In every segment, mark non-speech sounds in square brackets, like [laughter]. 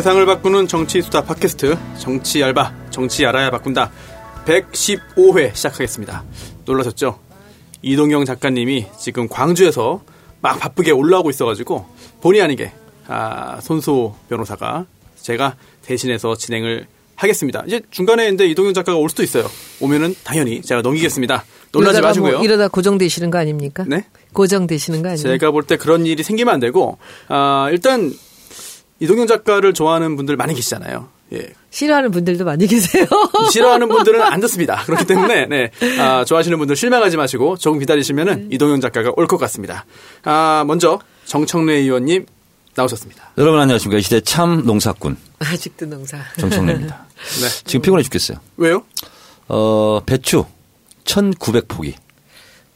세상을 바꾸는 정치 수다 팟캐스트 정치 알바 정치 알아야 바꾼다 115회 시작하겠습니다. 놀라셨죠? 이동영 작가님이 지금 광주에서 막 바쁘게 올라오고 있어가지고 본의 아니게 아, 손소 변호사가 제가 대신해서 진행을 하겠습니다. 이제 중간에 근데 이동영 작가가 올 수도 있어요. 오면은 당연히 제가 넘기겠습니다. 놀라지 이러다가 마시고요. 뭐 이러다 고정되시는 거 아닙니까? 네? 고정되시는 거 아니에요? 제가 볼 때 그런 일이 생기면 안 되고 아, 일단 이동영 작가를 좋아하는 분들 많이 계시잖아요. 예. 싫어하는 분들도 많이 계세요. [laughs] 싫어하는 분들은 안 듣습니다. 그렇기 [laughs] 때문에 네. 아, 좋아하시는 분들 실망하지 마시고 조금 기다리시면은 이동영 작가가 올 것 같습니다. 아, 먼저 정청래 의원님 나오셨습니다. 여러분 안녕하십니까. 이 시대 참 농사꾼 아직도 농사. 정청래입니다. [laughs] 네. 지금 피곤해 죽겠어요. 왜요? 어, 배추 1,900포기.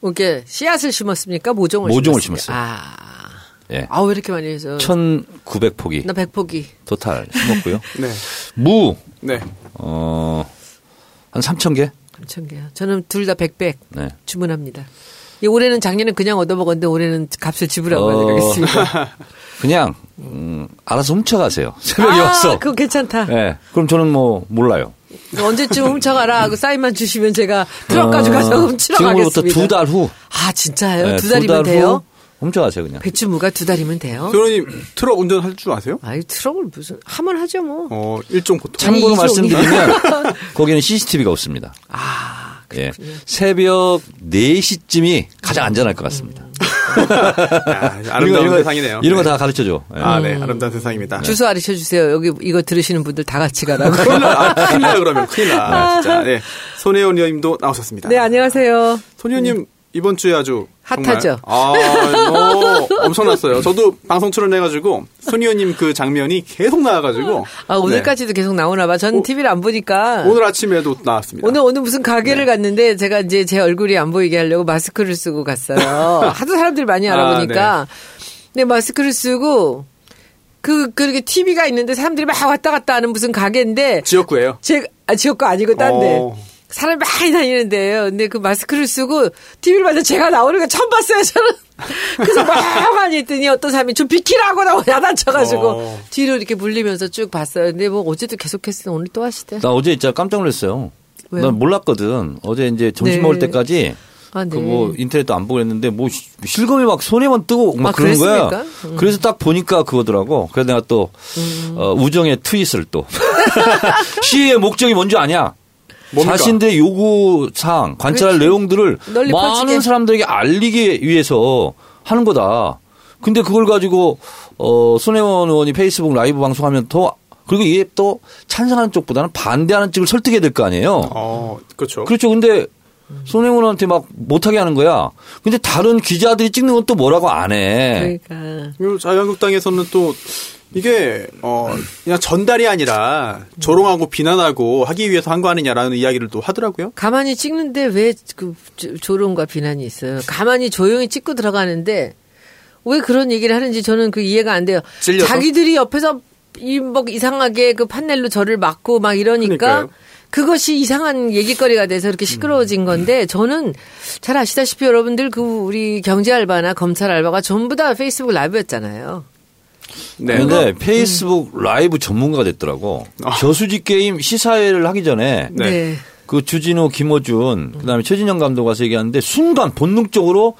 이게 씨앗을 심었습니까? 모종을 모종을 심었습니까? 심었어요. 아. 예. 아, 왜 이렇게 많이 해서? 1,900포기 나 백포기. 토탈 심었고요. [laughs] 네. 무 네. 어, 한 3,000개? 엄청 개요. 저는 둘다 백백 네. 주문합니다. 이 올해는 작년엔 그냥 얻어먹었는데 올해는 값을 지불하고 어. 가져가겠습니다. [laughs] 그냥 음, 알아서 훔쳐가세요. [laughs] 새벽에 아, 왔어. 그거 괜찮다. 예. 그럼 저는 뭐 몰라요. 언제쯤 훔쳐가라 하고 사인만 주시면 제가 트럭 가져가서 훔치러 지금으로부터 가겠습니다. 두달 후. 아 진짜요? 예, 두 달이면 달 돼요? 후 훔쳐가세요 그냥. 배추무가 두 달이면 돼요? 소연님 트럭 운전할 줄 아세요? 아이 트럭을 무슨 하면 하죠 뭐. 어, 일종 보통. 참고로 아니, 이종이- 말씀드리면 [laughs] 거기는 CCTV가 없습니다. 아 예. 새벽 4시쯤이 가장 안전할 것 같습니다. [laughs] 아, 아름다운 세상이네요. 이런 거 네. 다 가르쳐 줘. 예. 아, 네. 아름다운 세상입니다. 주소 알려줘 주세요. 여기 이거 들으시는 분들 다 같이 가라고. [laughs] 큰일 나, 아, 큰일 나요, 그러면. 큰일 나. 진짜. 네. 손혜원 의원님도 나오셨습니다. 네 안녕하세요. 손 의원님, 이번 주에 아주. 핫하죠? 아, [laughs] 어, 엄청났어요. 저도 방송 출연해가지고, 손 의원님 그 장면이 계속 나와가지고. 아 오늘까지도 계속 나오나 봐. 전 오- TV를 안 보니까. 네. 오늘 아침에도 나왔습니다. 오늘 오늘 무슨 가게를 갔는데 제가 이제 제 얼굴이 안 보이게 하려고 마스크를 쓰고 갔어요. [laughs] 하도 사람들이 많이 알아보니까. 근데 마스크를 쓰고 그 그렇게 TV가 있는데 사람들이 막 왔다 갔다 하는 무슨 가게인데 지역구예요. 제 아, 지역구 아니고 딴데. 어. 사람이 많이 다니는데요. 근데 그 마스크를 쓰고 TV를 봐서 제가 나오는 거 처음 봤어요, 저는. [laughs] 그래서 막 많이 있더니 어떤 사람이 좀 비키라고 나고 야단쳐가지고 어. 뒤로 이렇게 물리면서 쭉 봤어요. 근데 뭐 어제도 계속 했으니 오늘 또 하시대. 나 어제 진짜 깜짝 놀랐어요. 왜요? 난 몰랐거든. 어제 이제 점심 네. 먹을 때까지 아, 네. 그뭐 인터넷도 안 보고 했는데 뭐 시- 실검이 막 손에만 뜨고 막 아, 그러는 거야. 그랬습니까? 음. 그래서 딱 보니까 그거더라고. 그래서 내가 또 어, 우정의 트윗을 또 [laughs] 시위의 목적이 뭔지 아냐? 뭡니까? 자신들의 요구 사항, 관찰할 그렇지. 내용들을 많은 퍼지게. 사람들에게 알리기 위해서 하는 거다. 근데 그걸 가지고 어 손혜원 의원이 페이스북 라이브 방송하면 더 그리고 이게 또 찬성하는 쪽보다는 반대하는 쪽을 설득해야 될 거 아니에요. 어, 그렇죠. 그렇죠. 근데 손혜원한테 막 못하게 하는 거야. 근데 다른 기자들이 찍는 건 또 뭐라고 안 해. 그러니까. 그리고 자유한국당에서는 또 이게 어 그냥 전달이 아니라 조롱하고 비난하고 하기 위해서 한 거 아니냐라는 이야기를 또 하더라고요. 가만히 찍는데 왜 그 조롱과 비난이 있어요? 가만히 조용히 찍고 들어가는데 왜 그런 얘기를 하는지 저는 그 이해가 안 돼요. 찔려서? 자기들이 옆에서 이뭐 이상하게 그 판넬로 저를 막고 막 이러니까 그러니까요. 그것이 이상한 얘기거리가 돼서 이렇게 시끄러워진 음. 건데 저는 잘 아시다시피 여러분들 그 우리 경제 알바나 검찰 알바가 전부 다 페이스북 라이브였잖아요. 네. 그런데 페이스북 라이브 전문가가 됐더라고. 아. 저수지 게임 시사회를 하기 전에 네. 그 주진우, 김어준, 그다음에 최진성 감독 와서 얘기하는데 순간 본능적으로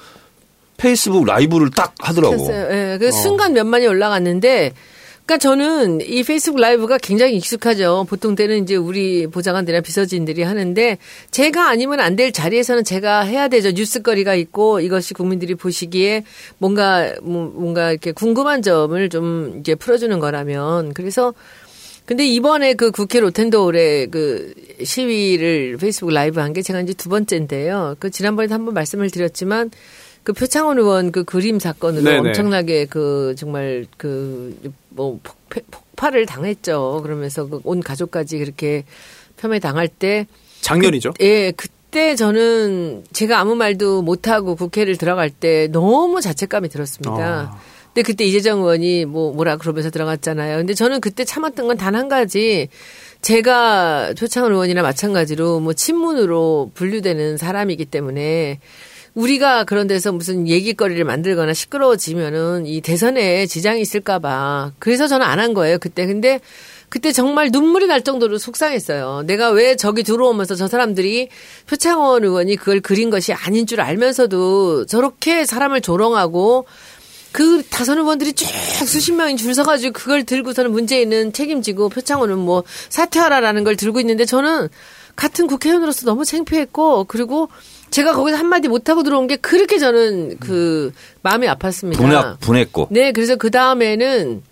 페이스북 라이브를 딱 하더라고. 예, 그 순간 몇만이 올라갔는데, 그러니까 저는 이 페이스북 라이브가 굉장히 익숙하죠. 보통 때는 이제 우리 보좌관들이나 비서진들이 하는데 제가 아니면 안 될 자리에서는 제가 해야 되죠. 뉴스거리가 있고 이것이 국민들이 보시기에 뭔가 뭐, 뭔가 이렇게 궁금한 점을 좀 이제 풀어주는 거라면 그래서 근데 이번에 그 국회 로텐도올의 그 시위를 페이스북 라이브 한 게 제가 이제 두 번째인데요. 그 지난번에도 한번 말씀을 드렸지만 그 표창원 의원 그 그림 사건으로 네네. 엄청나게 그 정말 그 뭐 폭발을 당했죠. 그러면서 그 온 가족까지 그렇게 폄훼 당할 때 작년이죠. 예, 그때 저는 제가 아무 말도 못 하고 국회를 들어갈 때 너무 자책감이 들었습니다. 아. 근데 그때 이재정 의원이 뭐 뭐라 그러면서 들어갔잖아요. 근데 저는 그때 참았던 건 단 한 가지. 제가 표창원 의원이나 마찬가지로 뭐 친문으로 분류되는 사람이기 때문에 우리가 그런 데서 무슨 얘기거리를 만들거나 시끄러워지면은 이 대선에 지장이 있을까봐. 그래서 저는 안 한 거예요, 그때. 근데 그때 정말 눈물이 날 정도로 속상했어요. 내가 왜 저기 들어오면서 저 사람들이 표창원 의원이 그걸 그린 것이 아닌 줄 알면서도 저렇게 사람을 조롱하고 그 다선 의원들이 쭉 수십 명이 줄 서가지고 그걸 들고서는 문재인은 책임지고 표창원은 뭐 사퇴하라라는 걸 들고 있는데 저는 같은 국회의원으로서 너무 창피했고 그리고 제가 거기서 한마디 못하고 들어온 게 그렇게 저는 그 마음이 아팠습니다. 분했, 분했고. 네, 그래서 그 다음에는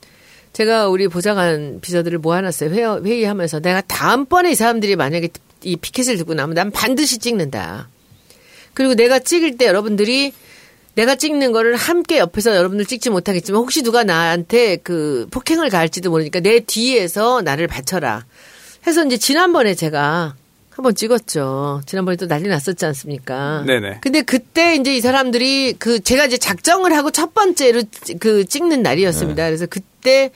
제가 우리 보좌관 비서들을 모아놨어요. 회의, 회의하면서 내가 다음번에 이 사람들이 만약에 이 피켓을 들고 나면 난 반드시 찍는다. 그리고 내가 찍을 때 여러분들이 내가 찍는 거를 함께 옆에서 여러분들 찍지 못하겠지만 혹시 누가 나한테 그 폭행을 가할지도 모르니까 내 뒤에서 나를 받쳐라. 해서 이제 지난번에 제가 한번 찍었죠. 지난번에 또 난리 났었지 않습니까? 네네. 근데 그때 이제 이 사람들이 그 제가 이제 작정을 하고 첫 번째로 그 찍는 날이었습니다. 그래서 그때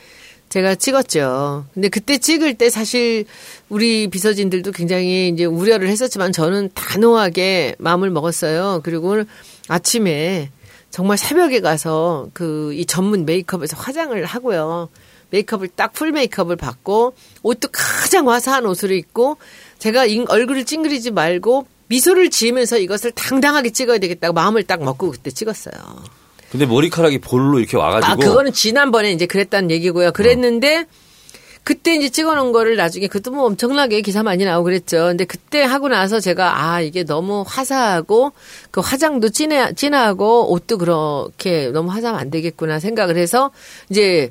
제가 찍었죠. 근데 그때 찍을 때 사실 우리 비서진들도 굉장히 이제 우려를 했었지만 저는 단호하게 마음을 먹었어요. 그리고 아침에 정말 새벽에 가서 그 이 전문 메이크업에서 화장을 하고요. 메이크업을 딱 풀 메이크업을 받고 옷도 가장 화사한 옷을 입고 제가 얼굴을 찡그리지 말고 미소를 지으면서 이것을 당당하게 찍어야 되겠다고 마음을 딱 먹고 그때 찍었어요. 근데 머리카락이 볼로 이렇게 와가지고. 아, 그거는 지난번에 이제 그랬다는 얘기고요. 그랬는데, 어. 그때 이제 찍어놓은 거를 나중에 그것도 뭐 엄청나게 기사 많이 나오고 그랬죠. 근데 그때 하고 나서 제가 아, 이게 너무 화사하고 그 화장도 진해, 진하고 옷도 그렇게 너무 화사하면 안 되겠구나 생각을 해서 이제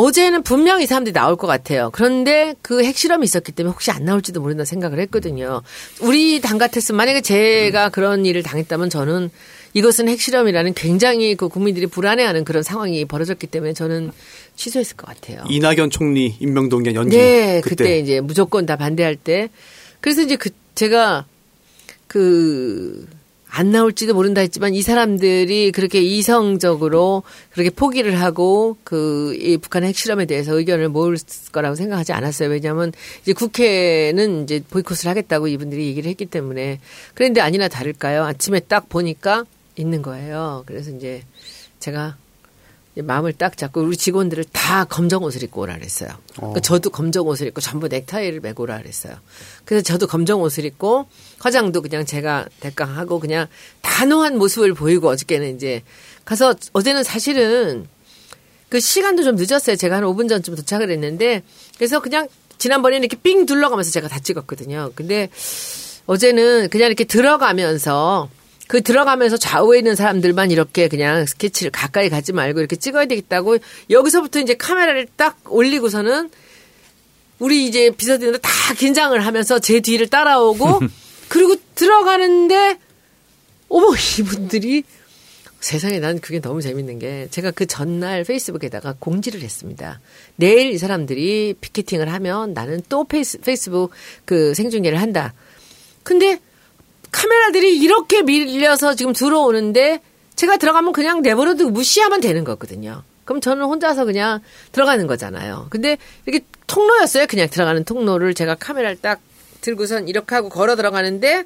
어제는 분명히 사람들이 나올 것 같아요. 그런데 그 핵실험이 있었기 때문에 혹시 안 나올지도 모른다 생각을 했거든요. 우리 당 같았으면 만약에 제가 그런 일을 당했다면 저는 이것은 핵실험이라는 굉장히 그 국민들이 불안해하는 그런 상황이 벌어졌기 때문에 저는 취소했을 것 같아요. 이낙연 총리 임명동의 연기. 네, 그때. 그때 이제 무조건 다 반대할 때. 그래서 이제 그 제가 그 안 나올지도 모른다 했지만 이 사람들이 그렇게 이성적으로 그렇게 포기를 하고 그 이 북한의 핵실험에 대해서 의견을 모을 거라고 생각하지 않았어요. 왜냐하면 이제 국회는 이제 보이콧을 하겠다고 이분들이 얘기를 했기 때문에 그런데 아니나 다를까요? 아침에 딱 보니까 있는 거예요. 그래서 이제 제가 마음을 딱 잡고 우리 직원들을 다 검정 옷을 입고 오라 그랬어요. 그러니까 어. 저도 검정 옷을 입고 전부 넥타이를 메고 오라 그랬어요. 그래서 저도 검정 옷을 입고 화장도 그냥 제가 대강 하고 그냥 단호한 모습을 보이고 어저께는 이제 가서 어제는 사실은 그 시간도 좀 늦었어요. 제가 한 5분 전쯤 도착을 했는데 그래서 그냥 지난번에는 이렇게 삥 둘러가면서 제가 다 찍었거든요. 근데 어제는 그냥 이렇게 들어가면서 그 들어가면서 좌우에 있는 사람들만 이렇게 그냥 스케치를 가까이 가지 말고 이렇게 찍어야 되겠다고 여기서부터 이제 카메라를 딱 올리고서는 우리 이제 비서들도 다 긴장을 하면서 제 뒤를 따라오고 [laughs] 그리고 들어가는데 어머 이분들이 세상에 난 그게 너무 재밌는 게 제가 그 전날 페이스북에다가 공지를 했습니다. 내일 이 사람들이 피켓팅을 하면 나는 또 페이스, 페이스북 그 생중계를 한다. 근데 카메라들이 이렇게 밀려서 지금 들어오는데 제가 들어가면 그냥 내버려두고 무시하면 되는 거거든요. 그럼 저는 혼자서 그냥 들어가는 거잖아요. 근데 이렇게 통로였어요. 그냥 들어가는 통로를 제가 카메라를 딱 들고선 이렇게 하고 걸어 들어가는데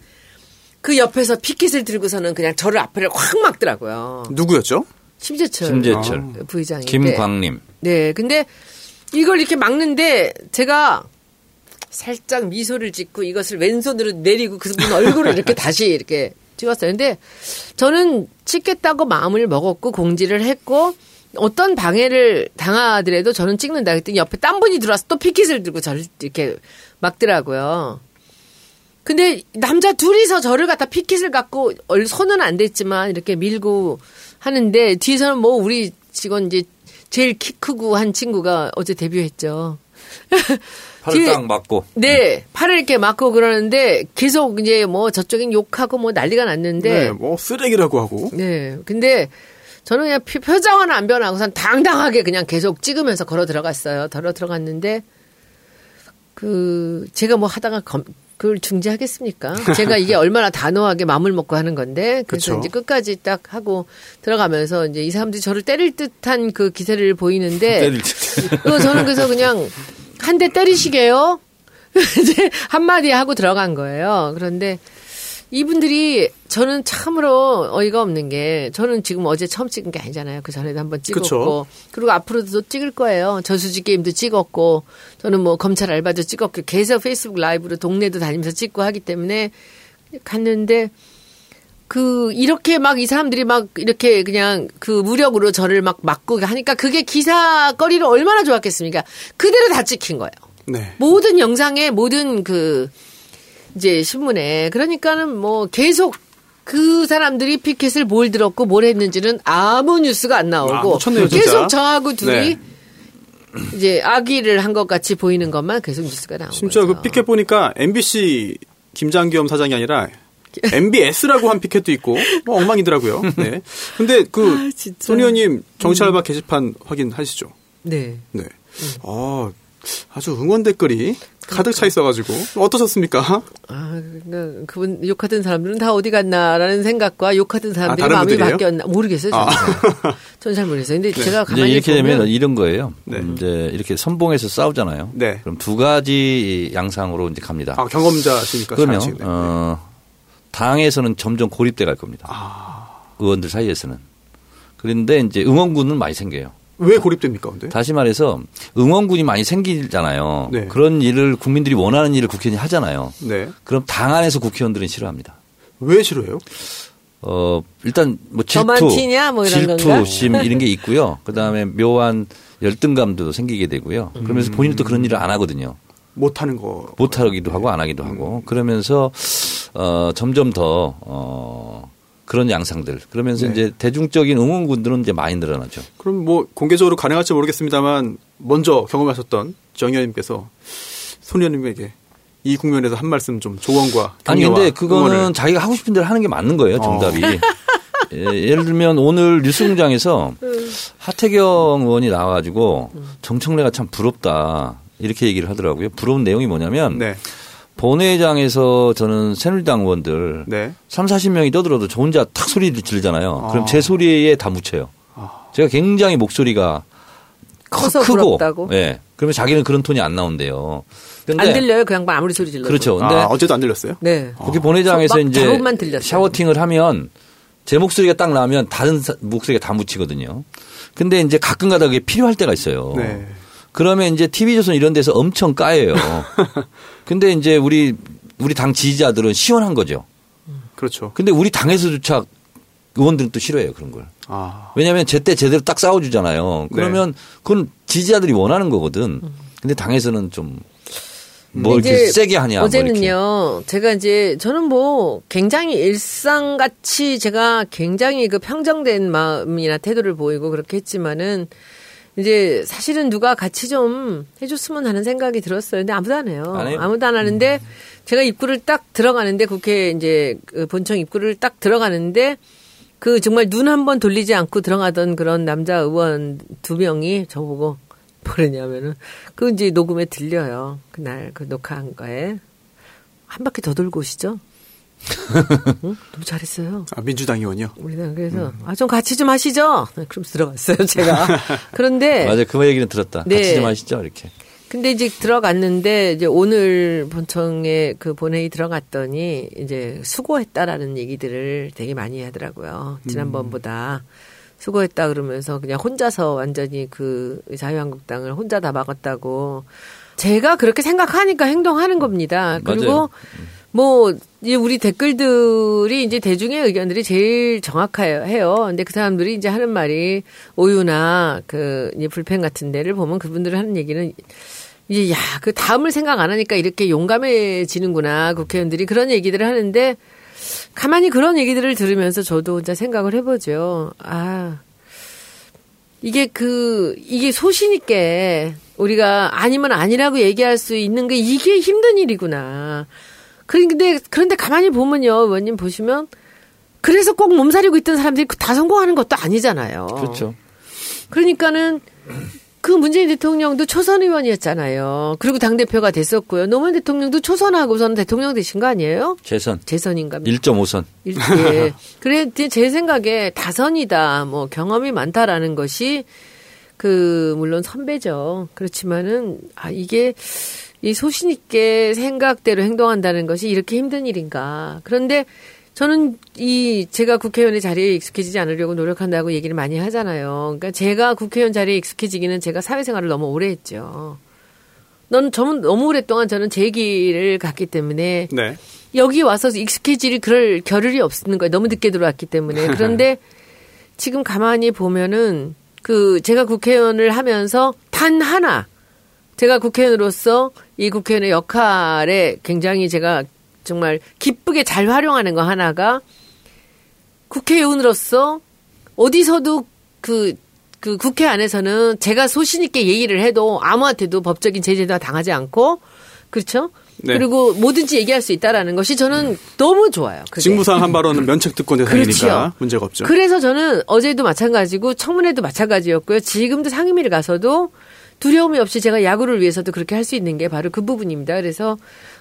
그 옆에서 피켓을 들고서는 그냥 저를 앞을 확 막더라고요. 누구였죠? 심재철, 심재철. 아. 부의장이. 김광림. 네. 근데 이걸 이렇게 막는데 제가 살짝 미소를 짓고 이것을 왼손으로 내리고 그분 얼굴을 이렇게 [laughs] 다시 이렇게 찍었어요. 근데 저는 찍겠다고 마음을 먹었고 공지를 했고 어떤 방해를 당하더라도 저는 찍는다. 그랬더니 옆에 딴 분이 들어와서 또 피켓을 들고 저를 이렇게 막더라고요. 근데 남자 둘이서 저를 갖다 피켓을 갖고 손은 안 됐지만 이렇게 밀고 하는데 뒤에서는 뭐 우리 직원 이제 제일 키 크고 한 친구가 어제 데뷔했죠. [laughs] 팔을 딱 맞고. 네, 팔을 이렇게 맞고 그러는데 계속 이제 뭐 저쪽엔 욕하고 뭐 난리가 났는데. 네, 뭐 쓰레기라고 하고. 네, 근데 저는 그냥 표정은 안 변하고 선 당당하게 그냥 계속 찍으면서 걸어 들어갔어요. 걸어 들어갔는데 그 제가 뭐 하다가 검, 그걸 중지하겠습니까? 제가 이게 [laughs] 얼마나 단호하게 마음을 먹고 하는 건데 그래서 그쵸. 이제 끝까지 딱 하고 들어가면서 이제 이 사람들이 저를 때릴 듯한 그 기세를 보이는데 [laughs] 때릴 듯. 그 저는 그래서 그냥 한 대 때리시게요? [laughs] 이제 한마디 하고 들어간 거예요. 그런데 이분들이 저는 참으로 어이가 없는 게 저는 지금 어제 처음 찍은 게 아니잖아요. 그 전에도 한번 찍었고 그쵸. 그리고 앞으로도 또 찍을 거예요. 저수지 게임도 찍었고 저는 뭐 검찰 알바도 찍었고 계속 페이스북 라이브로 동네도 다니면서 찍고 하기 때문에 갔는데 그 이렇게 막 이 사람들이 막 이렇게 그냥 그 무력으로 저를 막 막고 하니까 그게 기사거리를 얼마나 좋았겠습니까? 그대로 다 찍힌 거예요. 네. 모든 영상에 모든 그 이제 신문에 그러니까는 뭐 계속 그 사람들이 피켓을 뭘 들었고 뭘 했는지는 아무 뉴스가 안 아, 나오고 놓쳤네요, 진짜. 계속 저하고 둘이 네. 이제 악의를 한 것 같이 보이는 것만 계속 뉴스가 나오고 심지어 그 피켓 보니까 MBC 김장겸 사장이 아니라 [laughs] MBS라고 한 피켓도 있고 뭐 엉망이더라고요. 네. 근데 그 아. 손 의원님 정치알바 게시판 확인하시죠? 네. 네. 아, 아주 응원 댓글이 가득 차 있어가지고 어떠셨습니까? 아, 그러니까 그분 욕하던 사람들은 다 어디 갔나라는 생각과 욕하던 사람들이 다른 마음이 분들이에요? 바뀌었나 모르겠어요. 저는, [laughs] 저는 잘 모르겠어요. 근데 제가 이제 가만히 이렇게 보면 되면 이런 거예요. 네. 이제 이렇게 선봉에서 싸우잖아요. 네. 그럼 두 가지 양상으로 이제 갑니다. 아, 경험자시니까 잘 그러면 아시겠네요. 어, 당에서는 점점 고립돼 갈 겁니다. 아. 의원들 사이에서는. 그런데 이제 응원군은 많이 생겨요. 왜 고립됩니까, 근데? 다시 말해서 응원군이 많이 생기잖아요. 네. 그런 일을 국민들이 원하는 일을 국회의원이 하잖아요. 네. 그럼 당 안에서 국회의원들은 싫어합니다. 왜 싫어해요? 어, 일단 뭐 질투, 티냐? 뭐 이런? 질투심 이런 게 있고요. 그다음에 묘한 열등감도 생기게 되고요. 그러면서 본인은 또 그런 일을 안 하거든요. 못 하는 거. 못 하기도 하고 안 하기도 하고 그러면서 어 점점 더 어, 그런 양상들 그러면서 네. 이제 대중적인 응원군들은 이제 많이 늘어나죠. 그럼 뭐 공개적으로 가능할지 모르겠습니다만 먼저 경험하셨던 정 의원님께서 손 의원님에게 이 국면에서 한 말씀 좀 조언과 아니 근데 그거는 응원을. 자기가 하고 싶은 대로 하는 게 맞는 거예요. 정답이. 어. [laughs] 예, 예를 들면 오늘 뉴스공장에서 하태경 의원이 나와가지고 정청래가 참 부럽다 이렇게 얘기를 하더라고요. 부러운 내용이 뭐냐면 네. 본회의장에서 저는 새누리당 의원들 네. 3, 40명이 떠들어도 저 혼자 탁 소리를 지르잖아요. 그럼 아. 제 소리에 다 묻혀요. 아. 제가 굉장히 목소리가 커서 크고 부럽다고? 예. 그러면 자기는 그런 톤이 안 나온대요. 근데 안 들려요. 그 양반 아무리 소리 질러도. 그렇죠. 근데 아, 어제도 안 들렸어요? 네. 거기 본회장에서 막 이제. 샤워팅을 하면 제 목소리가 딱 나면 다른 사- 목소리가 다 묻히거든요. 근데 이제 가끔 가다 그게 필요할 때가 있어요. 네. 그러면 이제 TV조선 이런 데서 엄청 까예요. [laughs] 근데 이제 우리 우리 당 지지자들은 시원한 거죠. 그렇죠. 근데 우리 당에서조차 의원들은 또 싫어해요 그런 걸. 아. 왜냐하면 제때 제대로 딱 싸워주잖아요. 그러면 그건 지지자들이 원하는 거거든. 근데 당에서는 좀뭐 근데 이렇게 이제 세게 하냐. 뭐. 어제는요, 제가 이제 저는 뭐 굉장히 일상같이 제가 굉장히 그 평정된 마음이나 태도를 보이고 그렇게 했지만은 이제 사실은 누가 같이 좀 해줬으면 하는 생각이 들었어요. 근데 아무도 안 해요. 안? 아무도 안 하는데 제가 입구를 딱 들어가는데 국회 이제 그 본청 입구를 딱 들어가는데 그 정말 눈 한 번 돌리지 않고 들어가던 그런 남자 의원 두 명이 저보고 [laughs] 뭐랬냐면은 그 이제 녹음에 들려요. 그날 그 녹화한 거에 한 바퀴 더 돌고 오시죠. 응? 너무 잘했어요. 아, 민주당 의원이요? 우리는 그래서 아좀 같이 좀 하시죠. 네, 그럼 들어갔어요 제가. [laughs] 그런데 맞아요. 그 얘기는 들었다. 네. 같이 좀 하시죠. 이렇게. 근데 이제 들어갔는데 이제 오늘 본청에 그 본회의 들어갔더니 이제 수고했다라는 얘기들을 되게 많이 하더라고요. 지난번보다 수고했다 그러면서 그냥 혼자서 완전히 그 자유한국당을 혼자 다 막았다고 제가 그렇게 생각하니까 행동하는 겁니다. 그리고 맞아요. 뭐 이제 우리 댓글들이 이제 대중의 의견들이 제일 정확해요. 근데 그 사람들이 이제 하는 말이 오유나 그 이제 불펜 같은 데를 보면 그분들이 하는 얘기는 이제 야 그 다음을 생각 안 하니까 이렇게 용감해지는구나 국회의원들이 그런 얘기들을 하는데 가만히 그런 얘기들을 들으면서 저도 혼자 생각을 해보죠. 아 이게 그 이게 소신 있게 우리가 아니면 아니라고 얘기할 수 있는 게 이게 힘든 일이구나. 그런데 그런데 가만히 보면요, 의원님 보시면 그래서 꼭 몸살이고 있던 사람들이 다 성공하는 것도 아니잖아요. 그렇죠. 그러니까는 그 문재인 대통령도 초선 의원이었잖아요. 그리고 당 대표가 됐었고요. 노무현 대통령도 초선하고서는 대통령 되신 거 아니에요? 재선. 재선인가? 1.5선. 일- 예. [laughs] 그래, 제 생각에 다선이다, 뭐, 경험이 많다라는 것이, 그, 물론 선배죠. 그렇지만은, 아, 이게, 이 소신 있게 생각대로 행동한다는 것이 이렇게 힘든 일인가. 그런데 저는 이 제가 국회의원의 자리에 익숙해지지 않으려고 노력한다고 얘기를 많이 하잖아요. 그러니까 제가 국회의원 자리에 익숙해지기는 제가 사회생활을 너무 오래 했죠. 넌 저는 너무 오랫동안 저는 제 길을 갔기 때문에 네. 여기 와서 익숙해질 그럴 겨를이 없는 거예요. 너무 늦게 들어왔기 때문에. [laughs] 그런데 지금 가만히 보면은 그 제가 국회의원을 하면서 단 하나 제가 국회의원으로서 이 국회의원의 역할에 굉장히 제가 정말 기쁘게 잘 활용하는 거 하나가 국회의원으로서 어디서도 그, 그 국회 안에서는 제가 소신있게 얘기를 해도 아무한테도 법적인 제재도 당하지 않고 그렇죠? 네. 그리고 뭐든지 얘기할 수 있다라는 것이 저는 너무 좋아요. 그게. 직무상 한 발언은 면책 특권 대상이니까 그렇지요. 문제가 없죠. 그래서 저는 어제도 마찬가지고 청문회도 마찬가지였고요. 지금도 상임위를 가서도 두려움이 없이 제가 야구를 위해서도 그렇게 할 수 있는 게 바로 그 부분입니다. 그래서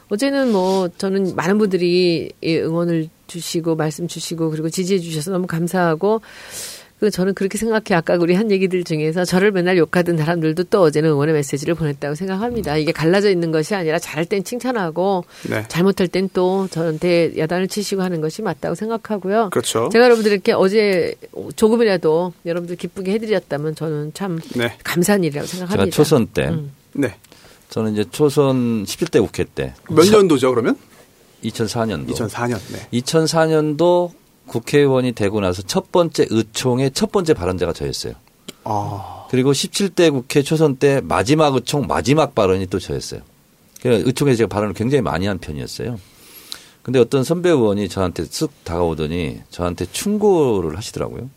어제는 뭐 저는 많은 분들이 이 응원을 주시고 말씀 주시고 그리고 지지해 주셔서 너무 감사하고 그 저는 그렇게 생각해 아까 우리 한 얘기들 중에서 저를 맨날 욕하던 사람들도 또 어제는 응원의 메시지를 보냈다고 생각합니다. 이게 갈라져 있는 것이 아니라 잘할 땐 칭찬하고 네. 잘못할 땐 또 저한테 야단을 치시고 하는 것이 맞다고 생각하고요. 그렇죠. 제가 여러분들께 어제 조금이라도 여러분들 기쁘게 해드렸다면 저는 참 네. 감사한 일이라고 생각합니다. 제가 초선 때 음. 네. 저는 이제 초선 17대 국회 때 몇 년도죠, 그러면? 2004년도 2004년. 네. 2004년도 국회의원이 되고 나서 첫 번째 의총의 첫 번째 발언자가 저였어요. 아, 그리고 17대 국회 초선 때 마지막 의총 마지막 발언이 또 저였어요. 그래서 의총에서 제가 발언을 굉장히 많이 한 편이었어요. 근데 어떤 선배 의원이 저한테 쓱 다가오더니 저한테 충고를 하시더라고요.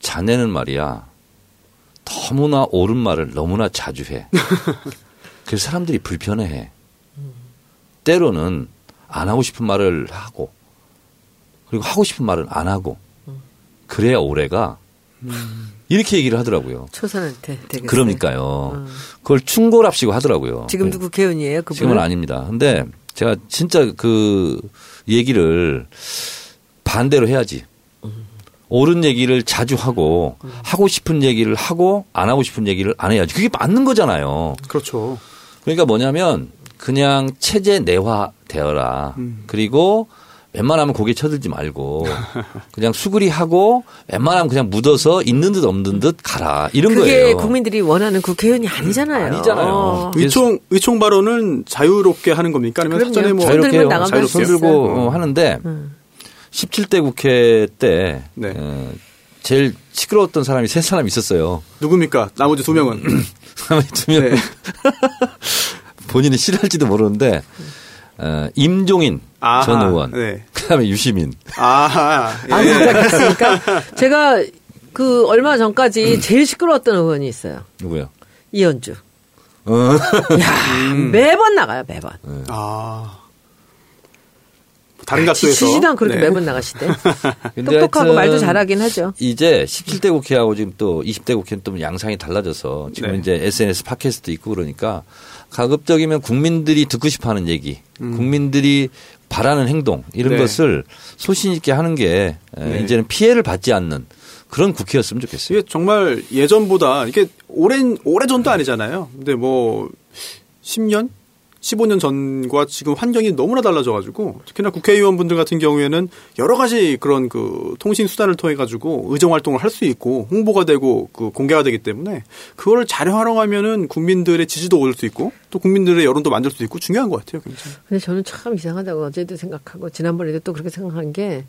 자네는 말이야 너무나 옳은 말을 너무나 자주 해. [laughs] 그래서 사람들이 불편해해. 때로는 안 하고 싶은 말을 하고 그리고 하고 싶은 말은 안 하고 그래야 올해가 이렇게 얘기를 하더라고요. 초선한테 되겠어요. 그러니까요. 음. 그걸 충고랍시고 하더라고요. 지금도 네. 국회의원이에요. 그분 지금은 아닙니다. 근데 제가 진짜 그 얘기를 반대로 해야지. 옳은 얘기를 자주 하고 하고 싶은 얘기를 하고 안 하고 싶은 얘기를 안 해야지. 그게 맞는 거잖아요. 그렇죠. 그러니까 뭐냐면 그냥 체제 내화 되어라. 음. 그리고 웬만하면 고개 쳐들지 말고 [laughs] 그냥 수그리 하고 웬만하면 그냥 묻어서 있는 듯 없는 듯 가라. 이런 그게 거예요. 국민들이 원하는 국회의원이 아니잖아요. 아니잖아요. 어. 의총, 의총 발언은 자유롭게 하는 겁니까? 아니면 그럼요. 사전에 뭐. 자유롭게 나가면 손. 들고 어, 하는데 음. 17대 국회 때 네. 어, 제일 시끄러웠던 사람이 세 사람 있었어요. 누굽니까? 나머지 두 명은. [clears throat] 나머지 두 명. 네. [laughs] 본인이 싫어할지도 모르는데 어, 임종인 아하, 전 의원, 네. 그다음에 유시민. 아, 예. 아, 진짜 그렇습니까? 제가 그 얼마 전까지 제일 시끄러웠던 의원이 있어요. 누구요? 이현주. 어. 야 매번 나가요, 매번. 아. 다른 각도에서. 지치지도 않고 그렇게 네. 매번 나가시대. [laughs] 똑똑하고 말도 잘하긴 하죠. 이제 17대 국회하고 지금 또 20대 국회는 또 양상이 달라져서 지금 네. 이제 SNS 팟캐스트 있고 그러니까 가급적이면 국민들이 듣고 싶어 하는 얘기, 국민들이 바라는 행동 이런 음. 네. 것을 소신 있게 하는 게 에, 네. 이제는 피해를 받지 않는 그런 국회였으면 좋겠어요. 이게 정말 예전보다 이게 오랜 오래 전도 아니잖아요. 근데 뭐 10년, 15년 전과 지금 환경이 너무나 달라져가지고 특히나 국회의원분들 같은 경우에는 여러 가지 그런 그 통신 수단을 통해 가지고 의정 활동을 할 수 있고 홍보가 되고 그 공개가 되기 때문에 그거를 잘 활용하면은 국민들의 지지도 얻을 수 있고 또 국민들의 여론도 만들 수 있고 중요한 것 같아요. 굉장히. 근데 저는 참 이상하다고 어제도 생각하고 지난번에도 또 그렇게 생각한 게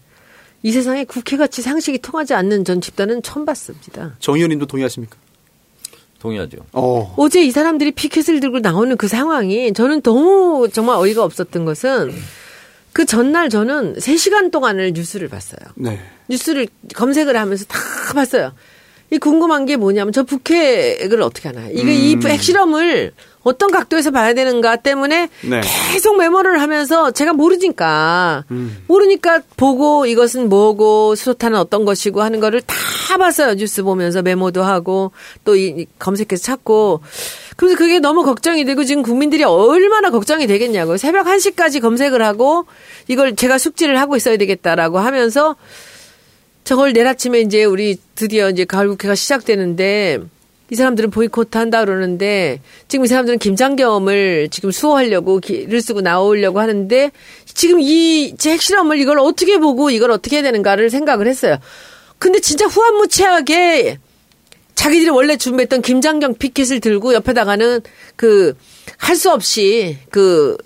이 세상에 국회 같이 상식이 통하지 않는 전 집단은 처음 봤습니다. 정 의원님도 동의하십니까? 동의하죠. 어. 어제 이 사람들이 피켓을 들고 나오는 그 상황이 저는 너무 정말 어이가 없었던 것은 그 전날 저는 3시간 동안을 뉴스를 봤어요. 네. 뉴스를 검색을 하면서 다 봤어요. 이 궁금한 게 뭐냐면 저 북핵을 어떻게 하나. 이거 이 음. 핵실험을 어떤 각도에서 봐야 되는가 때문에 네. 계속 메모를 하면서 제가 모르니까 음. 모르니까 보고 이것은 뭐고 수소탄은 어떤 것이고 하는 거를 다 봤어요. 뉴스 보면서 메모도 하고 또 이 검색해서 찾고 그래서 그게 너무 걱정이 되고 지금 국민들이 얼마나 걱정이 되겠냐고요. 새벽 1시까지 검색을 하고 이걸 제가 숙지를 하고 있어야 되겠다라고 하면서 저걸 내일 아침에 이제 우리 드디어 이제 가을 국회가 시작되는데 이 사람들은 보이콧 한다 그러는데 지금 이 사람들은 김장겸을 지금 수호하려고 기를 쓰고 나오려고 하는데 지금 이제 핵실험을 이걸 어떻게 보고 이걸 어떻게 해야 되는가를 생각을 했어요. 근데 진짜 후한무치하게 자기들이 원래 준비했던 김장경 피켓을 들고 옆에다가는 그 할 수 없이 그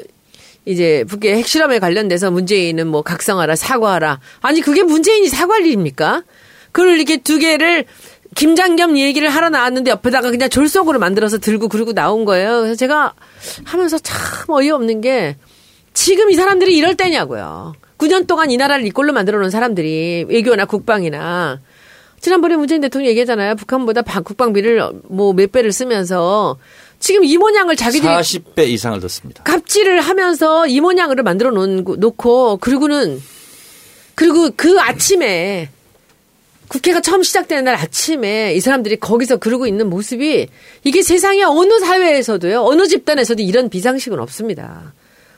이제 북의 핵실험에 관련돼서 문재인은 뭐 각성하라 사과하라 아니 그게 문재인이 사과할 일입니까? 그걸 이렇게 두 개를 김장겸 얘기를 하러 나왔는데 옆에다가 그냥 졸속으로 만들어서 들고 그러고 나온 거예요. 그래서 제가 하면서 참 어이없는 게 지금 이 사람들이 이럴 때냐고요. 9년 동안 이 나라를 이꼴로 만들어 놓은 사람들이 외교나 국방이나 지난번에 문재인 대통령이 얘기하잖아요. 북한보다 국방비를 뭐 몇 배를 쓰면서 지금 이 모양을 자기들이 40배 이상을 넣습니다. 갑질을 하면서 이 모양으로 만들어 놓고 그리고는 그리고 그 아침에 국회가 처음 시작되는 날 아침에 이 사람들이 거기서 그러고 있는 모습이 이게 세상에 어느 사회에서도요, 어느 집단에서도 이런 비상식은 없습니다.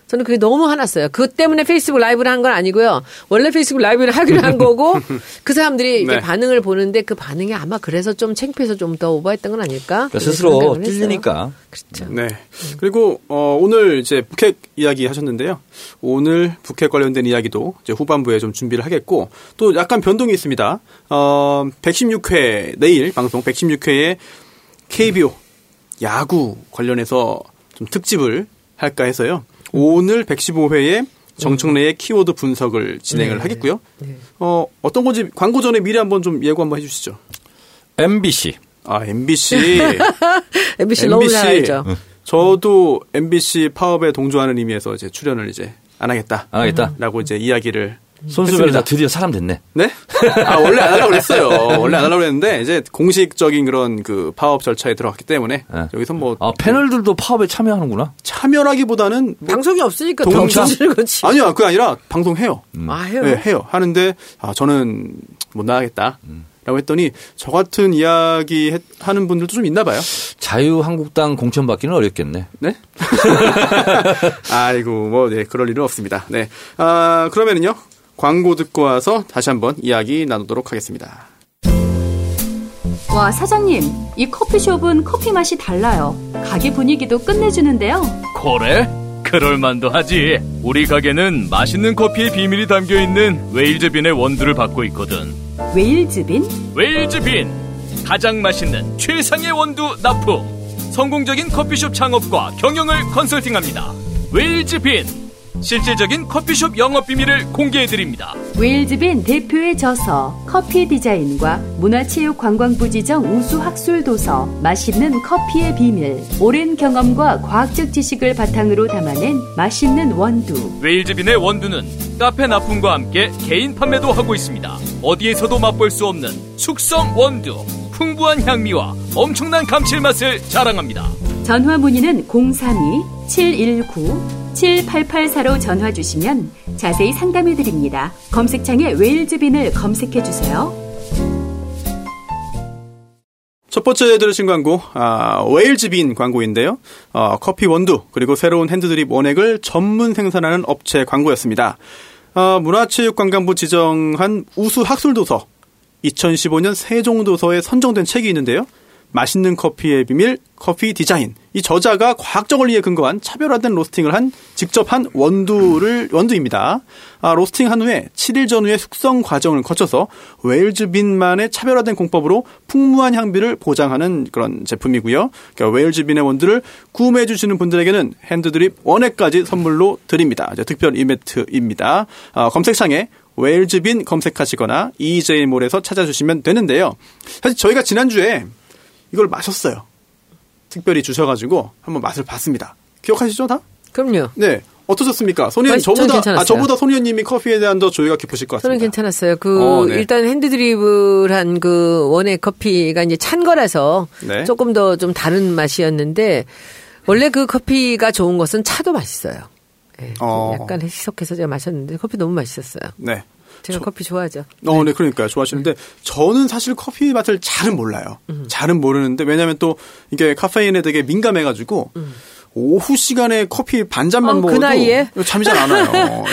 저는 그게 너무 화났어요. 그것 때문에 페이스북 라이브를 한 건 아니고요. 원래 페이스북 라이브를 하기로 한 거고 [laughs] 그 사람들이 네. 반응을 보는데 그 반응이 아마 그래서 좀 창피해서 좀 더 오버했던 건 아닐까? 그러니까 스스로. 찔리니까. 그렇죠. 네. 그리고 어, 오늘 이제 북핵 이야기 하셨는데요. 오늘 북핵 관련된 이야기도 이제 후반부에 좀 준비를 하겠고 또 약간 변동이 있습니다. 어, 116회 내일 방송 116회에 KBO 야구 관련해서 좀 특집을 할까 해서요. 오늘 115회에 정청래의 키워드 분석을 진행을 네. 하겠고요. 네. 어, 어떤 건지 광고 전에 미리 한번 좀 예고 한번 해주시죠. MBC. 아, MBC. MBC [laughs] 너무 잘 알죠. 저도 MBC 파업에 동조하는 의미에서 이제 출연을 이제 안 하겠다. 안 하겠다. 라고 이제 이야기를 했습니다. 드디어 사람 됐네. 네? 아, 원래 안 하려고 그랬어요. 원래 안 하려고 그랬는데 이제 공식적인 그런 그 파업 절차에 들어갔기 때문에 네. 여기서 뭐 아, 패널들도 파업에 참여하는구나. 참여라기보다는 뭐 방송이 없으니까 동참? 거지. 아니요, 그게 아니라 방송해요. 아, 해요? 네, 해요. 하는데 아, 저는 못 나가겠다. 라고 했더니 저 같은 이야기 했- 하는 분들도 좀 있나 봐요. 자유한국당 공천 받기는 어렵겠네. 네? [laughs] 아이고, 뭐, 네, 그럴 일은 없습니다. 네. 아, 그러면은요, 광고 듣고 와서 다시 한번 이야기 나누도록 하겠습니다. 와, 사장님, 이 커피숍은 커피 맛이 달라요. 가게 분위기도 끝내주는데요. 그래? 그럴만도 하지. 우리 가게는 맛있는 커피의 비밀이 담겨 있는 웨일즈빈의 원두를 받고 있거든. 웨일즈빈? 웨일즈빈 가장 맛있는 최상의 원두 납품. 성공적인 커피숍 창업과 경영을 컨설팅합니다. 웨일즈빈 실질적인 커피숍 영업 비밀을 공개해 드립니다. 웨일즈빈 대표의 저서, 커피 디자인과 문화체육 관광부 지정 우수 학술 도서, 맛있는 커피의 비밀, 오랜 경험과 과학적 지식을 바탕으로 담아낸 맛있는 원두. 웨일즈빈의 원두는 카페 납품과 함께 개인 판매도 하고 있습니다. 어디에서도 맛볼 수 없는 숙성 원두, 풍부한 향미와 엄청난 감칠맛을 자랑합니다. 전화 문의는 032-719-7884로 전화 주시면 자세히 상담해 드립니다. 검색창에 웨일즈빈을 검색해 주세요. 첫 번째 들으신 광고, 아, 웨일즈빈 광고인데요. 어, 커피 원두, 그리고 새로운 핸드드립 원액을 전문 생산하는 업체 광고였습니다. 어, 문화체육관광부 지정한 우수 학술도서, 2015년 세종도서에 선정된 책이 있는데요. 맛있는 커피의 비밀, 커피 디자인. 이 저자가 과학적 원리에 근거한 차별화된 로스팅을 한 직접 한 원두를 원두입니다. 아, 로스팅 한 후에 7일 전후의 숙성 과정을 거쳐서 웨일즈 빈만의 차별화된 공법으로 풍부한 향미를 보장하는 그런 제품이고요. 그러니까 웨일즈 빈의 원두를 구매해 주시는 분들에게는 핸드드립 원액까지 선물로 드립니다. 특별 이벤트입니다. 아, 검색창에 웨일즈빈 검색하시거나 EJ몰에서 찾아주시면 되는데요. 사실 저희가 지난주에 이걸 마셨어요. 특별히 주셔가지고 한번 맛을 봤습니다. 기억하시죠, 다? 그럼요. 네. 어떠셨습니까? 저는 저보다. 아 저보다 손의원님이 커피에 대한 더 조예가 깊으실 것 같습니다. 저는 괜찮았어요. 그 어, 네. 일단 핸드드립을한 그 원액 커피가 이제 찬 거라서 네. 조금 더 좀 다른 맛이었는데 원래 그 커피가 좋은 것은 차도 맛있어요. 예, 어. 약간 희석해서 제가 마셨는데 커피 너무 맛있었어요. 네. 제가 커피 좋아하죠. 어, 네, 그러니까요. 좋아하시는데, 저는 사실 커피 맛을 잘은 몰라요. 음. 잘은 모르는데, 왜냐면 또, 이게 카페인에 되게 민감해가지고, 오후 시간에 커피 반 잔만 어, 그 먹어도 나이에? 잠이 잘 안 와요. [laughs]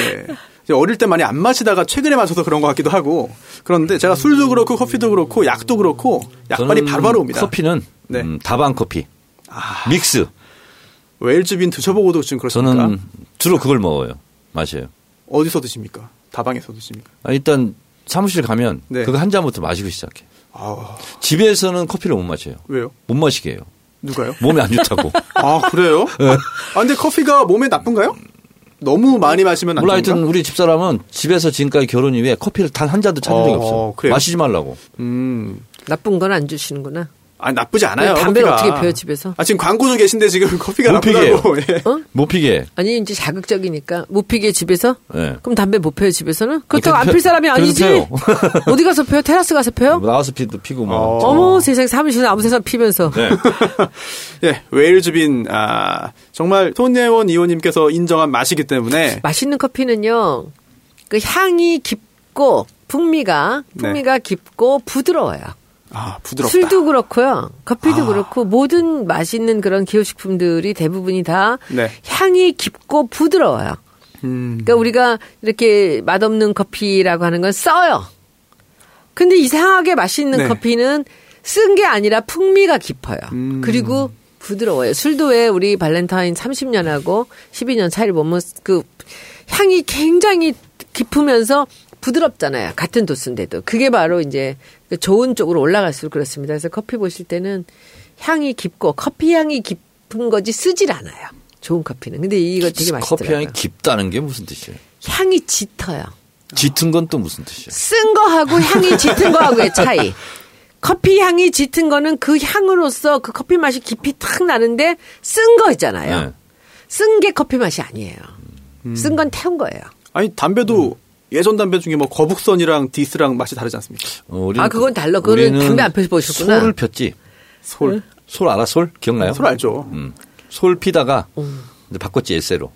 예. 어릴 때 많이 안 마시다가 최근에 마셔서 그런 것 같기도 하고 그런데 제가 술도 그렇고 커피도 그렇고 약도 그렇고 약발이 바로바로 옵니다. 커피는 네. 음, 다방 커피, 믹스. 웨일즈빈 드셔보고도 지금 그렇습니까? 저는 주로 그걸 먹어요. 마셔요. 어디서 드십니까? 다방에서 드십니까? 아, 일단 사무실 가면 네. 그거 한 잔부터 마시고 시작해. 아 집에서는 커피를 못 마셔요. 왜요? 못 마시게 해요. 누가요? 몸에 안 좋다고. [laughs] 아 그래요? 아 근데 커피가 몸에 나쁜가요? 너무 많이 마시면 안 몰라 좋은가? 하여튼 우리 집사람은 집에서 지금까지 결혼 이후에 커피를 단 한 잔도 찾은 적이 어, 없어. 그래요? 마시지 말라고. 음, 나쁜 건 안 주시는구나. 아 나쁘지 않아요. 담배를 커피가. 어떻게 피워요, 집에서? 아 지금 광고주 계신데 지금 [laughs] 커피가 못 피게 나쁘다고. 예. 못 피게. 아니 이제 자극적이니까 못 피게 집에서? 예. 그럼 담배 못 피워요 집에서는? 그렇다고 안 펴- 필 사람이 아니지. 펴요. [laughs] 어디 가서 펴요? 테라스 가서 펴요? 나와서 피도 피고 뭐. 어. 어머 세상에 사무실에 아무 데서 피면서. 네. [laughs] 예, 웨일즈빈 아 정말 손예원 이호님께서 인정한 맛이기 때문에 맛있는 커피는요. 그 향이 깊고 풍미가 네. 풍미가 깊고 부드러워요. 아 부드럽다. 술도 그렇고요. 커피도 아. 그렇고 모든 맛있는 그런 기호식품들이 대부분이 다 네. 향이 깊고 부드러워요. 음, 그러니까 우리가 이렇게 맛없는 커피라고 하는 건 써요. 근데 이상하게 맛있는 네. 커피는 쓴 게 아니라 풍미가 깊어요. 음. 그리고 부드러워요. 술도 왜 우리 발렌타인 30년하고 12년 차이를 보면 그 향이 굉장히 깊으면서 부드럽잖아요. 같은 도수인데도. 그게 바로 이제 그 좋은 쪽으로 올라갈수록 그렇습니다. 그래서 커피 보실 때는 향이 깊고 커피 향이 깊은 거지 쓰질 않아요. 좋은 커피는. 근데 이거 되게 맛있더라고요. 커피 향이 깊다는 게 무슨 뜻이에요? 향이 짙어요. 짙은 건 또 무슨 뜻이에요? 쓴 거하고 향이 짙은 거하고의 차이. 커피 향이 짙은 거는 그 향으로서 그 커피 맛이 깊이 탁 나는데 쓴 거 있잖아요. 네. 쓴게 커피 맛이 아니에요. 쓴 건 태운 거예요. 아니 담배도 예전 담배 중에 뭐 거북선이랑 디스랑 맛이 다르지 않습니까? 어, 우리는 아, 그건 달라. 그거는 담배 안 펴서 보셨구나. 솔을 폈지. 솔, 솔 알아? 솔 기억나요? 솔 알죠. 음. 솔 피다가 이제 바꿨지 에세로.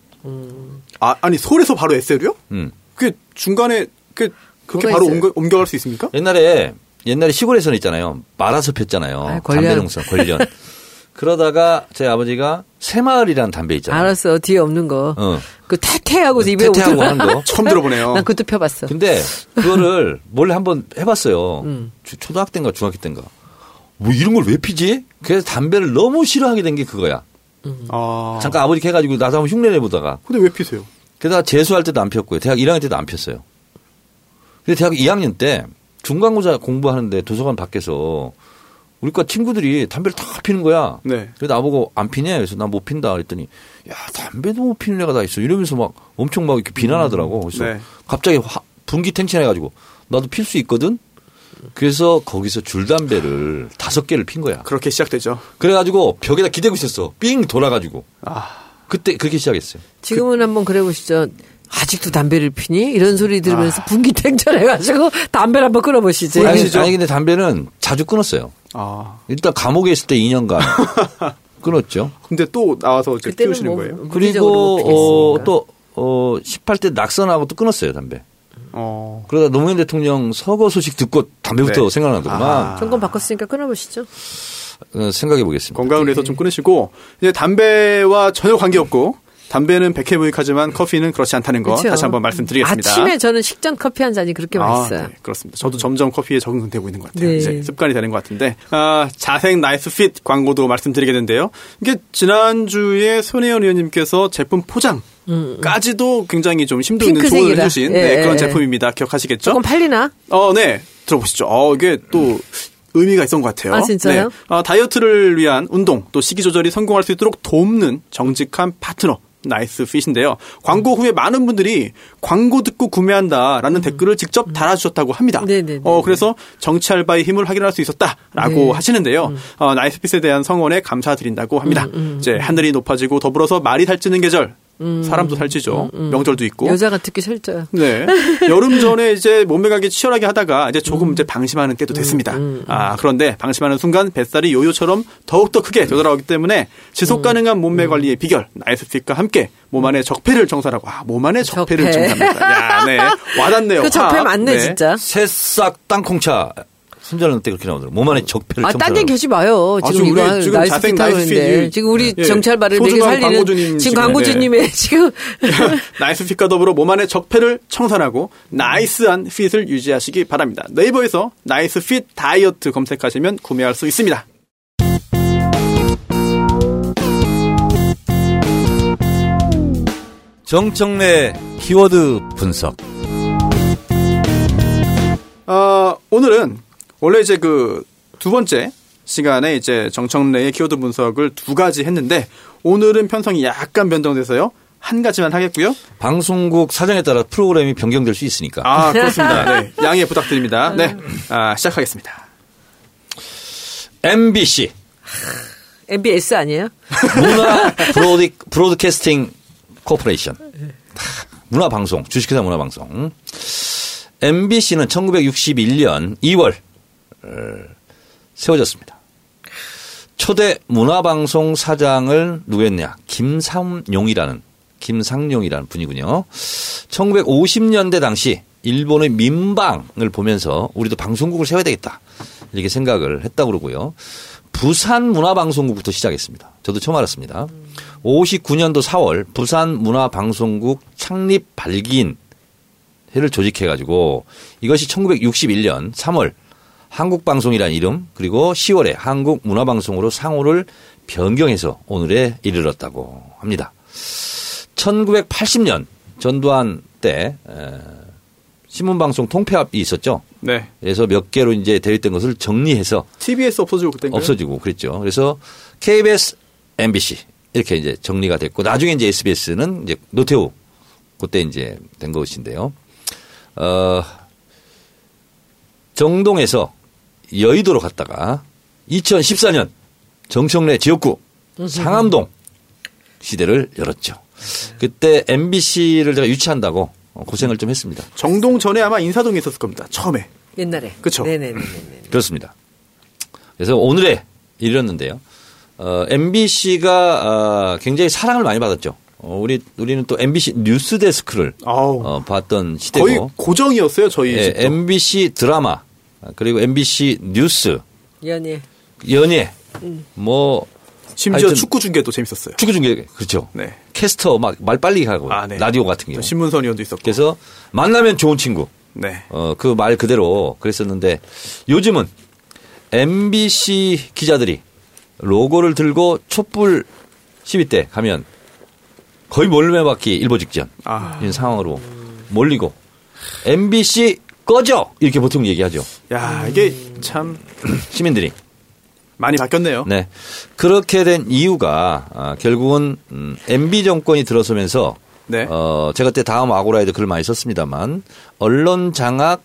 아 아니 솔에서 바로 에세로요? 음. 그 중간에 그 그렇게 바로 있어요? 옮겨, 옮겨 갈 수 있습니까? 옛날에 옛날에 시골에서는 있잖아요. 말아서 폈잖아요. 아. 담배 농사 관련. 그러다가 제 아버지가 새마을이라는 담배 있잖아요. 알았어. 뒤에 없는 거. 어. 그 태태하고 입에 태태하고. 하는 거. 처음 들어보네요. 난 그것도 펴봤어. 근데 그거를 몰래 한번 해봤어요. 음. 초- 초등학교 때인가 중학교 때인가. 뭐 이런 걸 왜 피지? 그래서 담배를 너무 싫어하게 된 게 그거야. 아 잠깐 아버지 해가지고 나도 한번 흉내 내보다가. 근데 왜 피세요? 게다가 재수할 때도 안 폈고요. 대학 1학년 때도 안 폈어요. 근데 대학 2학년 때 중간고사 공부하는데 도서관 밖에서 우리 과 친구들이 담배를 다 피는 거야. 네. 그래서 나보고 안 피냐? 그래서 나못 핀다. 그랬더니 야, 담배도 못 피는 애가 다 있어. 이러면서 막 엄청 막 이렇게 비난하더라고. 그래서 네. 갑자기 화- 분기탱천해가지고 나도 필 수 있거든? 그래서 거기서 줄담배를 다섯 개를 핀 거야. 그렇게 시작되죠. 그래가지고 벽에다 기대고 있었어. 삥 돌아가지고. 아 그때 그렇게 시작했어요. 지금은 한번 그래 보시죠. 아직도 담배를 피니? 이런 소리 들으면서 분기탱천해가지고 담배를 한번 끊어보시지. 아니, 아시죠? 아니 근데 담배는 자주 끊었어요. 아. 일단 감옥에 있을 때 2년간 [laughs] 끊었죠. 근데 또 나와서 이제 피우시는 뭐 거예요? 그리고. 어, 또 어, 18대 낙선하고 또 끊었어요 담배. 어. 그러다 노무현 대통령 서거 소식 듣고 담배부터 네. 생각나더구만. 아. 정권 바꿨으니까 끊어보시죠. 어, 생각해 보겠습니다. 건강을 위해서 좀 끊으시고 이제 담배와 전혀 관계 없고 담배는 백해무익하지만 커피는 그렇지 않다는 거 그렇죠. 다시 한번 말씀드리겠습니다. 아침에 저는 식전 커피 한 잔이 그렇게 맛있어요. 네, 그렇습니다. 저도 점점 커피에 적응되고 있는 것 같아요. 네. 이제 습관이 되는 것 같은데 아, 자생 나이스 핏 광고도 말씀드리게 되는데요. 이게 지난주에 손혜원 의원님께서 제품 포장 까지도 굉장히 좀 심도 있는 조언을. 해주신 예, 네, 그런 예. 제품입니다. 기억하시겠죠? 조금 팔리나? 어, 네. 들어보시죠. 어, 이게 또 의미가 있었던 것 같아요. 아, 진짜요? 네. 어, 다이어트를 위한 운동 또 식이 조절이 성공할 수 있도록 돕는 정직한 파트너. 나이스 핏인데요. 광고 후에 많은 분들이 광고 듣고 구매한다라는 댓글을 직접 달아주셨다고 합니다. 음. 네네네. 어, 그래서 정치 알바의 힘을 확인할 수 있었다라고 네. 하시는데요. 어, 나이스 핏에 대한 성원에 감사드린다고 합니다. 음, 이제 하늘이 높아지고 더불어서 말이 살찌는 계절. 사람도 살찌죠. 명절도 있고. 음, 여자가 듣기 싫죠. 네. [laughs] 여름 전에 이제 몸매 가꾸기 치열하게 하다가 이제 음. 조금 이제 방심하는 때도 됐습니다. 아, 그런데 방심하는 순간 뱃살이 요요처럼 더욱더 크게 되돌아오기 때문에 지속 가능한 몸매 관리의 비결, 나이스 핏과 함께 몸 안의 적폐를 청산하고, 아, 몸 안의 적폐를 적폐. 청산합니다. 야, 네. 와닿네요. 그 적폐 화합. 맞네, 네. 진짜. 새싹 땅콩차 손절하는 때 그렇게 나오더라고요. 몸 안에 적폐를 아, 딴 청산하라고. 얘기 하지 마요. 아, 지금 이거 우리 지금 나이스. 핏이- 지금 우리 예. 정치 알바를 먹여 살리는 광고주님 지금 광고주님의 지금 [laughs] 나이스 핏과 더불어 몸 안의 적폐를 청산하고 nice한 fit을 유지하시기 바랍니다. 네이버에서 나이스 핏 다이어트 검색하시면 구매할 수 있습니다. 정청래 키워드 분석. 어, 오늘은 원래 이제 그 두 번째 시간에 이제 정청래의 키워드 분석을 두 가지 했는데 오늘은 편성이 약간 변동돼서요. 한 가지만 하겠고요. 방송국 사정에 따라 프로그램이 변경될 수 있으니까. 아, 그렇습니다. 네. 양해 부탁드립니다. 네. 아, 시작하겠습니다. MBC MBS 아니에요? 문화 Broad, Broadcasting Corporation. 문화 방송, 주식회사 문화 방송. MBC는 1961년 2월 어, 세워졌습니다. 초대 문화방송 사장을 누구였냐? 김삼용이라는 김상용이라는 분이군요. 1950년대 당시 일본의 민방을 보면서 우리도 방송국을 세워야 되겠다. 이렇게 생각을 했다고 그러고요. 부산 문화방송국부터 시작했습니다. 저도 처음 알았습니다. 59년도 4월 부산 문화방송국 창립 발기인 회를 조직해 가지고 이것이 1961년 3월 한국방송이라는 이름 그리고 10월에 한국문화방송으로 상호를 변경해서 오늘에 이르렀다고 합니다. 1980년 전두환 때 에, 신문방송 통폐합이 있었죠. 네. 그래서 몇 개로 이제 대립된 것을 정리해서 TBS 없어지고 그때인가요? 없어지고 그랬죠. 그래서 KBS, MBC 이렇게 이제 정리가 됐고 나중에 이제 SBS는 이제 노태우 그때 이제 된 것인데요. 어, 정동에서 여의도로 갔다가 2014년 정청래 지역구 상암동 시대를 열었죠. 그때 MBC를 제가 유치한다고 고생을 좀 했습니다. 정동 전에 아마 인사동에 있었을 겁니다. 처음에. 옛날에. 그쵸. 네네네. 그렇습니다. 그래서 오늘에 이르렀는데요. 어, MBC가 어, 굉장히 사랑을 많이 받았죠. 어, 우리 우리는 또 MBC 뉴스 데스크를 아우. 어, 봤던 시대고 거의 고정이었어요, 저희 예, 집도. MBC 드라마 그리고 MBC 뉴스 연예. 연예 뭐 심지어 축구 중계도 재밌었어요. 축구 중계 그렇죠. 네. 캐스터 막 말 빨리 하고 아, 네. 라디오 같은 경우. 신문선 위원도 있었고. 그래서 만나면 좋은 친구. 네. 어, 그 말 그대로 그랬었는데 요즘은 MBC 기자들이 로고를 들고 촛불 시위 때 가면 거의 몰매받기 일보 직전 아. 이런 상황으로 몰리고 MBC 꺼져 이렇게 보통 얘기하죠 야, 이게 참 시민들이 많이 바뀌었네요. 네 그렇게 된 이유가 아, 결국은 음, MB 정권이 들어서면서 네. 어, 제가 그때 다음 아고라에도 글을 많이 썼습니다만 언론 장악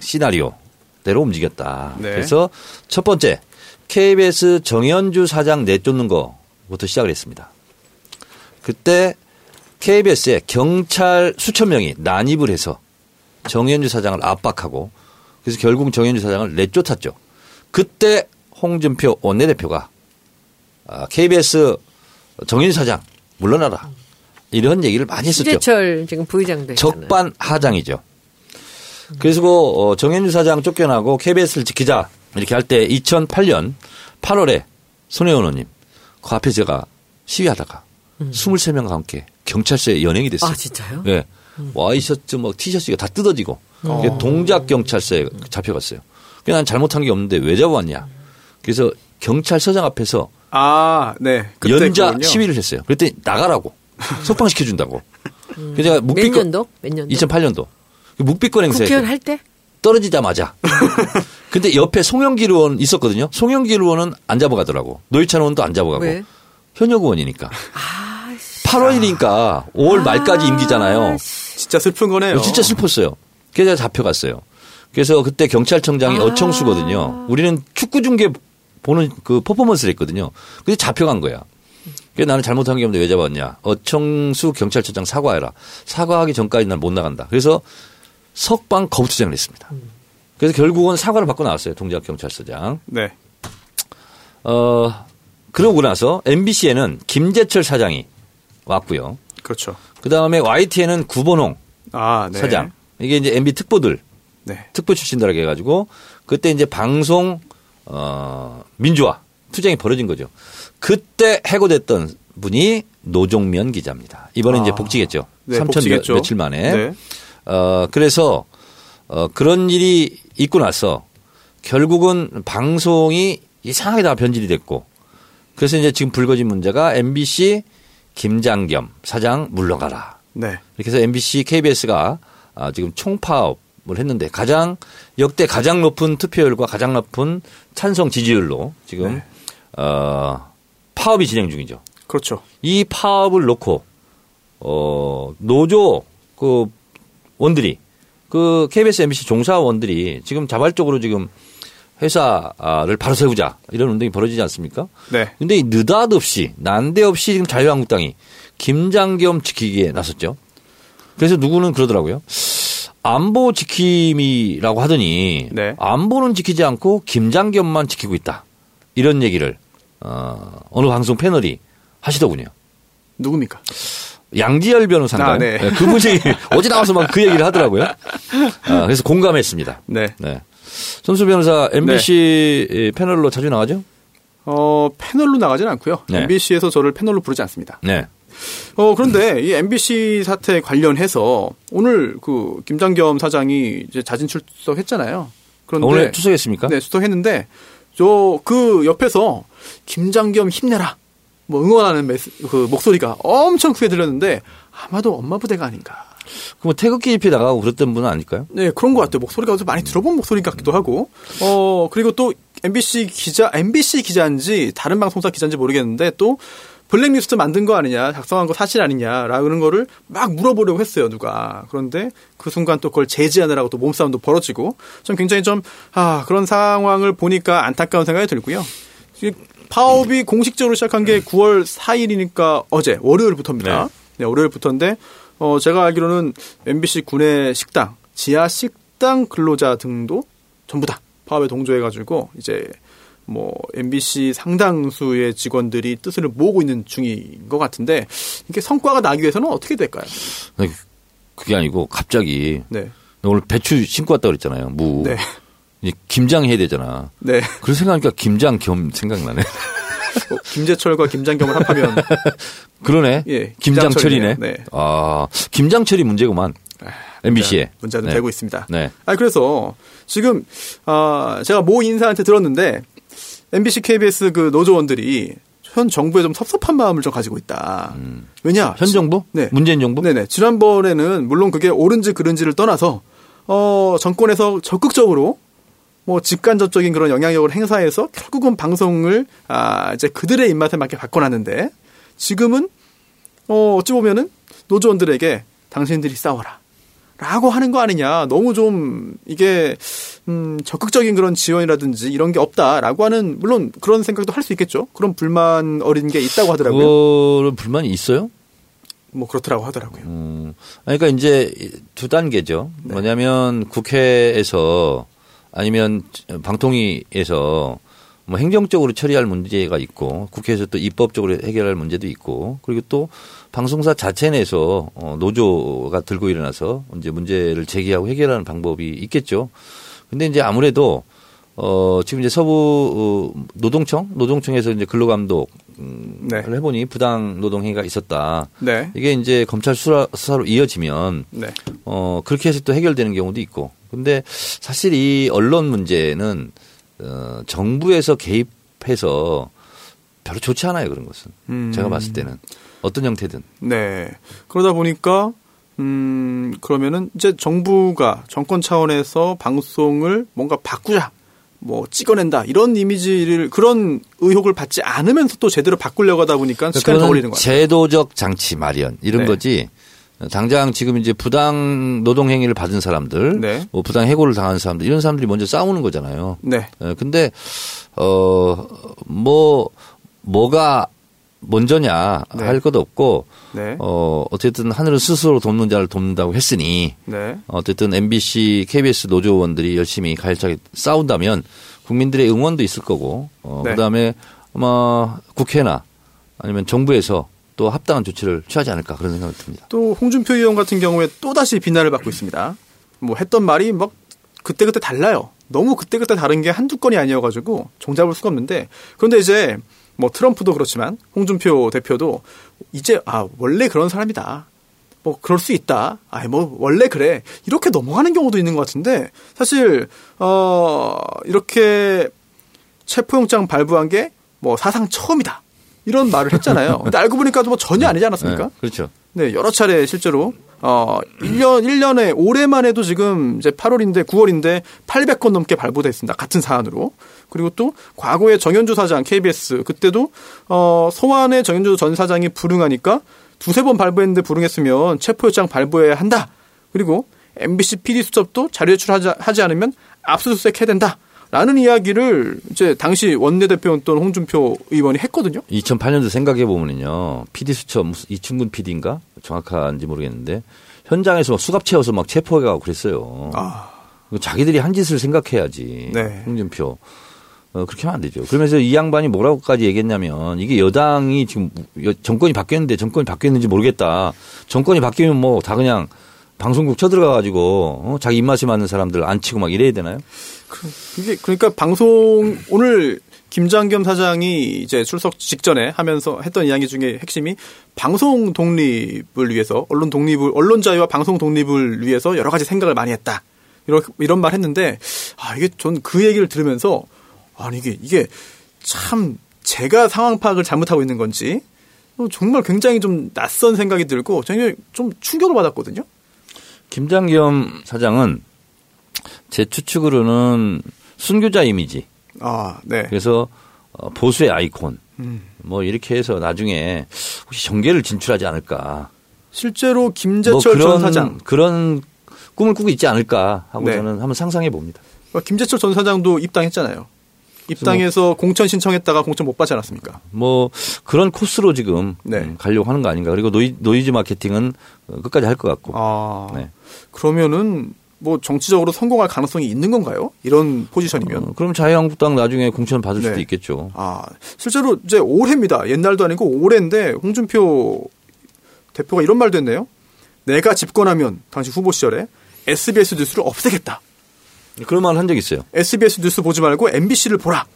시나리오대로 움직였다. 네. 그래서 첫 번째 KBS 정현주 사장 내쫓는 거부터 시작을 했습니다. 그때 KBS에 경찰 수천 명이 난입을 해서 정현주 사장을 압박하고 그래서 결국 정현주 사장을 내쫓았죠. 그때 홍준표 원내대표가 아, KBS 정현주 사장 물러나라 이런 얘기를 많이 했었죠. 신재철 지금 부의장도 있잖아요. 적반하장이죠. 그래서 그 어, 정현주 사장 쫓겨나고 KBS를 지키자 이렇게 할 때 2008년 8월에 손혜원 의원님 그 앞에 제가 시위하다가 23명과 함께 경찰서에 연행이 됐어요. 아, 진짜요? 예. 와이셔츠 뭐 티셔츠가 다 뜯어지고 그게 동작 경찰서에 잡혀갔어요. 그냥 난 잘못한 게 없는데 왜 잡아왔냐. 그래서 경찰서장 앞에서 아, 네. 그때 연자 그거군요. 시위를 했어요. 그랬더니 나가라고 [laughs] 석방시켜 준다고. 그래서 제가 몇 묵비권 년도? 몇 년도? 2008년도 묵비권 행사에 국회의원 할 때? 떨어지자마자. [laughs] 근데 옆에 송영길 의원 있었거든요. 송영길 의원은 안 잡아가더라고. 노회찬 의원도 안 잡아가고. 왜? 현역 의원이니까. 아, 8월이니까 5월 말까지 임기잖아요. 진짜 슬픈 거네요. 진짜 슬펐어요. 그래서 잡혀갔어요. 그래서 그때 경찰청장이 아. 어청수거든요. 우리는 축구 중계 보는 그 퍼포먼스를 했거든요. 근데 잡혀간 거야. 그래서 나는 잘못한 게 없는데 왜 잡았냐. 어청수 경찰청장 사과해라. 사과하기 전까지 난 못 나간다. 그래서 석방 거부투쟁을 했습니다. 그래서 결국은 사과를 받고 나왔어요. 동작 경찰서장. 네. 어, 그러고 나서 MBC에는 김재철 사장이 왔고요. 그렇죠. 그 다음에 YTN은 구본홍 아, 네. 사장. 이게 이제 MB 특보들 네. 특보 출신들에게 해가지고 그때 이제 방송 어 민주화 투쟁이 벌어진 거죠. 그때 해고됐던 분이 노종면 기자입니다. 이번에 아. 이제 복직했죠. 네, 3천 복직했죠. 며칠 만에. 네. 어 그래서 어 그런 일이 있고 나서 결국은 방송이 이상하게 다 변질이 됐고 그래서 이제 지금 불거진 문제가 MBC 김장겸 사장 물러가라. 네. 이렇게 해서 MBC, KBS가 아, 지금 총파업을 했는데 가장 역대 가장 높은 투표율과 가장 높은 찬성 지지율로 지금 네. 어, 파업이 진행 중이죠. 그렇죠. 이 파업을 놓고 어, 노조 그 원들이 그 KBS, MBC 종사원들이 지금 자발적으로 지금 회사를 바로 세우자 이런 운동이 벌어지지 않습니까? 네. 근데 이 느닷없이 난데없이 지금 자유한국당이 김장겸 지키기에 나섰죠. 그래서 누구는 그러더라고요. 안보 지킴이라고 하더니 네. 안보는 지키지 않고 김장겸만 지키고 있다. 이런 얘기를 어, 어느 방송 패널이 하시더군요. 누굽니까? 양지열 변호사인가요? 아, 네. 그분이 [laughs] 어제 나와서 막 그 얘기를 하더라고요. 아, 그래서 공감했습니다. 네. 네. 손수 변호사 MBC 패널로 자주 나가죠? 어, 패널로 나가진 않고요. 네. MBC에서 저를 패널로 부르지 않습니다. 네. 어, 그런데 이 MBC 사태 관련해서 오늘 그 김장겸 사장이 이제 자진 출석했잖아요. 그런데 오늘 추석했습니까? 네, 출석했는데 저 그 옆에서 김장겸 힘내라. 뭐 응원하는 메시, 그 목소리가 엄청 크게 들렸는데 아마도 엄마 부대가 아닌가. 그럼 태극기 입에 나가고 그랬던 분은 아닐까요? 네, 그런 것 같아요. 목소리가 어디서 많이 들어본 목소리 같기도 하고. 어, 그리고 또 MBC 기자, MBC 기자인지 다른 방송사 기자인지 모르겠는데 또 블랙리스트 만든 거 아니냐, 작성한 거 사실 아니냐라는 거를 막 물어보려고 했어요, 누가. 그런데 그 순간 또 그걸 제지하느라고 또 몸싸움도 벌어지고 좀 굉장히 좀, 아, 그런 상황을 보니까 안타까운 생각이 들고요. 이 파업이 공식적으로 시작한 게 9월 4일이니까 어제, 월요일부터입니다. 네, 월요일부터인데, 어, 제가 알기로는 MBC 군의 식당, 지하 식당 근로자 등도 전부 다 파업에 동조해가지고 이제 뭐 MBC 상당수의 직원들이 뜻을 모으고 있는 중인 것 같은데 이게 성과가 나기 위해서는 어떻게 될까요? 아니, 그게 아니고 갑자기 네, 너 오늘 배추 신고 왔다 그랬잖아요. 무. 네, 이제 김장 해야 되잖아. 네. 그래서 생각하니까 김장 겸 생각나네. [laughs] 어, 김재철과 김장겸을 합하면 [laughs] 그러네. 예, 김장철이네. 네. 아, 김장철이 문제구만. MBC에. 문제는 네. 되고 있습니다. 네. 아 그래서 지금 아 제가 모 인사한테 들었는데 MBC, KBS 그 노조원들이 현 정부에 좀 섭섭한 마음을 좀 가지고 있다. 왜냐? 음. 현 정부? 네. 문재인 정부? 네네. 지난번에는 물론 그게 옳은지 그른지를 떠나서 어 정권에서 적극적으로 뭐 직간접적인 그런 영향력을 행사해서 결국은 방송을 아 이제 그들의 입맛에 맞게 바꿔놨는데 지금은 어 어찌 보면은 노조원들에게 당신들이 싸워라. 라고 하는 거 아니냐. 너무 좀 이게 음 적극적인 그런 지원이라든지 이런 게 없다라고 하는 물론 그런 생각도 할 수 있겠죠. 그런 불만 어린 게 있다고 하더라고요. 그거는 불만이 있어요? 뭐 그렇더라고 하더라고요. 음, 그러니까 이제 두 단계죠. 네. 뭐냐면 국회에서 아니면 방통위에서 뭐 행정적으로 처리할 문제가 있고 국회에서 또 입법적으로 해결할 문제도 있고 그리고 또 방송사 자체 내에서 어, 노조가 들고 일어나서 이제 문제를 제기하고 해결하는 방법이 있겠죠. 근데 이제 아무래도 어 지금 이제 서부 어, 노동청 노동청에서 이제 근로감독 음, 네. 을 해보니 부당 노동 행위가 있었다. 네. 이게 이제 검찰 수사, 수사 로 이어지면 네. 어 그렇게 해서 또 해결되는 경우도 있고. 근데 사실 이 언론 문제는 어 정부에서 개입해서 별로 좋지 않아요 그런 것은. 음. 제가 봤을 때는 어떤 형태든. 네. 그러다 보니까 음 그러면은 이제 정부가 정권 차원에서 방송을 뭔가 바꾸자. 뭐 찍어낸다 이런 이미지를 그런 의혹을 받지 않으면서 또 제대로 바꾸려고 하다 보니까 시간이 더 그거는 걸리는 거예요. 제도적 장치 마련 이런 네. 거지. 당장 지금 이제 부당 노동 행위를 받은 사람들, 네. 뭐 부당 해고를 당한 사람들 이런 사람들이 먼저 싸우는 거잖아요. 네. 어, 근데 어뭐 뭐가 먼저냐 네. 할 것도 없고 네. 어 어쨌든 하늘은 스스로 돕는 자를 돕는다고 했으니 네. 어쨌든 MBC, KBS 노조원들이 열심히 가열차게 싸운다면 국민들의 응원도 있을 거고 어 네. 그다음에 아마 국회나 아니면 정부에서 또 합당한 조치를 취하지 않을까 그런 생각이 듭니다. 또 홍준표 의원 같은 경우에 또 다시 비난을 받고 있습니다. 뭐 했던 말이 막 그때 그때 달라요. 너무 그때그때 다른 게 한두 건이 아니어가지고 종잡을 수가 없는데 그런데 이제 뭐 트럼프도 그렇지만 홍준표 대표도 이제 아 원래 그런 사람이다. 뭐 그럴 수 있다. 아이 뭐 원래 그래. 이렇게 넘어가는 경우도 있는 것 같은데 사실 어 이렇게 체포영장 발부한 게 뭐 사상 처음이다. 이런 말을 했잖아요. 근데 알고 보니까 뭐 전혀 아니지 않았습니까? 네, 그렇죠. 네, 여러 차례 실제로 어 1년 1년에 올해만 해도 지금 이제 8월인데 9월인데 800건 넘게 발부됐습니다. 같은 사안으로. 그리고 또 과거에 정현주 사장 KBS 그때도 어 소환에 정현주 전 사장이 불응하니까 두세 번 발부했는데 불응했으면 체포영장 발부해야 한다. 그리고 MBC PD 수첩도 자료 제출하지 하지 않으면 압수수색 해야 된다. 라는 이야기를 이제 당시 원내대표였던 홍준표 의원이 했거든요. 2008년도 생각해 보면은요, PD 수첩 이충근 PD인가 정확한지 모르겠는데 현장에서 막 수갑 채워서 막 체포해 가고 그랬어요. 아, 자기들이 한 짓을 생각해야지. 네. 홍준표. 어, 그렇게 하면 안 되죠. 그러면서 이 양반이 뭐라고까지 얘기했냐면 이게 여당이 지금 여- 정권이 바뀌었는데 정권이 바뀌었는지 모르겠다. 정권이 바뀌면 뭐 다 그냥 방송국 쳐들어가 가지고 어, 자기 입맛에 맞는 사람들 안 치고 막 이래야 되나요? 이게 그러니까 방송 오늘 김장겸 사장이 이제 출석 직전에 하면서 했던 이야기 중에 핵심이 방송 독립을 위해서 언론 독립을 언론 자유와 방송 독립을 위해서 여러 가지 생각을 많이 했다. 이런 이런 말 했는데 아 이게 전 그 얘기를 들으면서 아니 이게 이게 참 제가 상황 파악을 잘못하고 있는 건지 어, 정말 굉장히 좀 낯선 생각이 들고 굉장히 좀 충격을 받았거든요. 김장겸 사장은 제 추측으로는 순교자 이미지. 아, 네. 그래서 어, 보수의 아이콘. 음. 뭐 이렇게 해서 나중에 혹시 정계를 진출하지 않을까. 실제로 뭐 김재철 그런 전 사장 그런 꿈을 꾸고 있지 않을까 하고 네. 저는 한번 상상해 봅니다. 어, 김재철 전 사장도 입당했잖아요. 입당해서 공천 신청했다가 공천 못 받지 않았습니까? 뭐 그런 코스로 지금 네. 음, 가려고 하는 거 아닌가. 그리고 노이, 노이즈 마케팅은 어, 끝까지 할 것 같고. 아, 네. 그러면은 뭐 정치적으로 성공할 가능성이 있는 건가요? 이런 포지션이면. 어, 그럼 자유한국당 나중에 공천 받을 수도 네. 있겠죠. 아, 실제로 이제 올해입니다. 옛날도 아니고 올해인데 홍준표 대표가 이런 말도 했네요. 내가 집권하면 당시 후보 시절에 SBS 뉴스를 없애겠다. 그런 말 한 적 있어요. SBS 뉴스 보지 말고 MBC를 보라.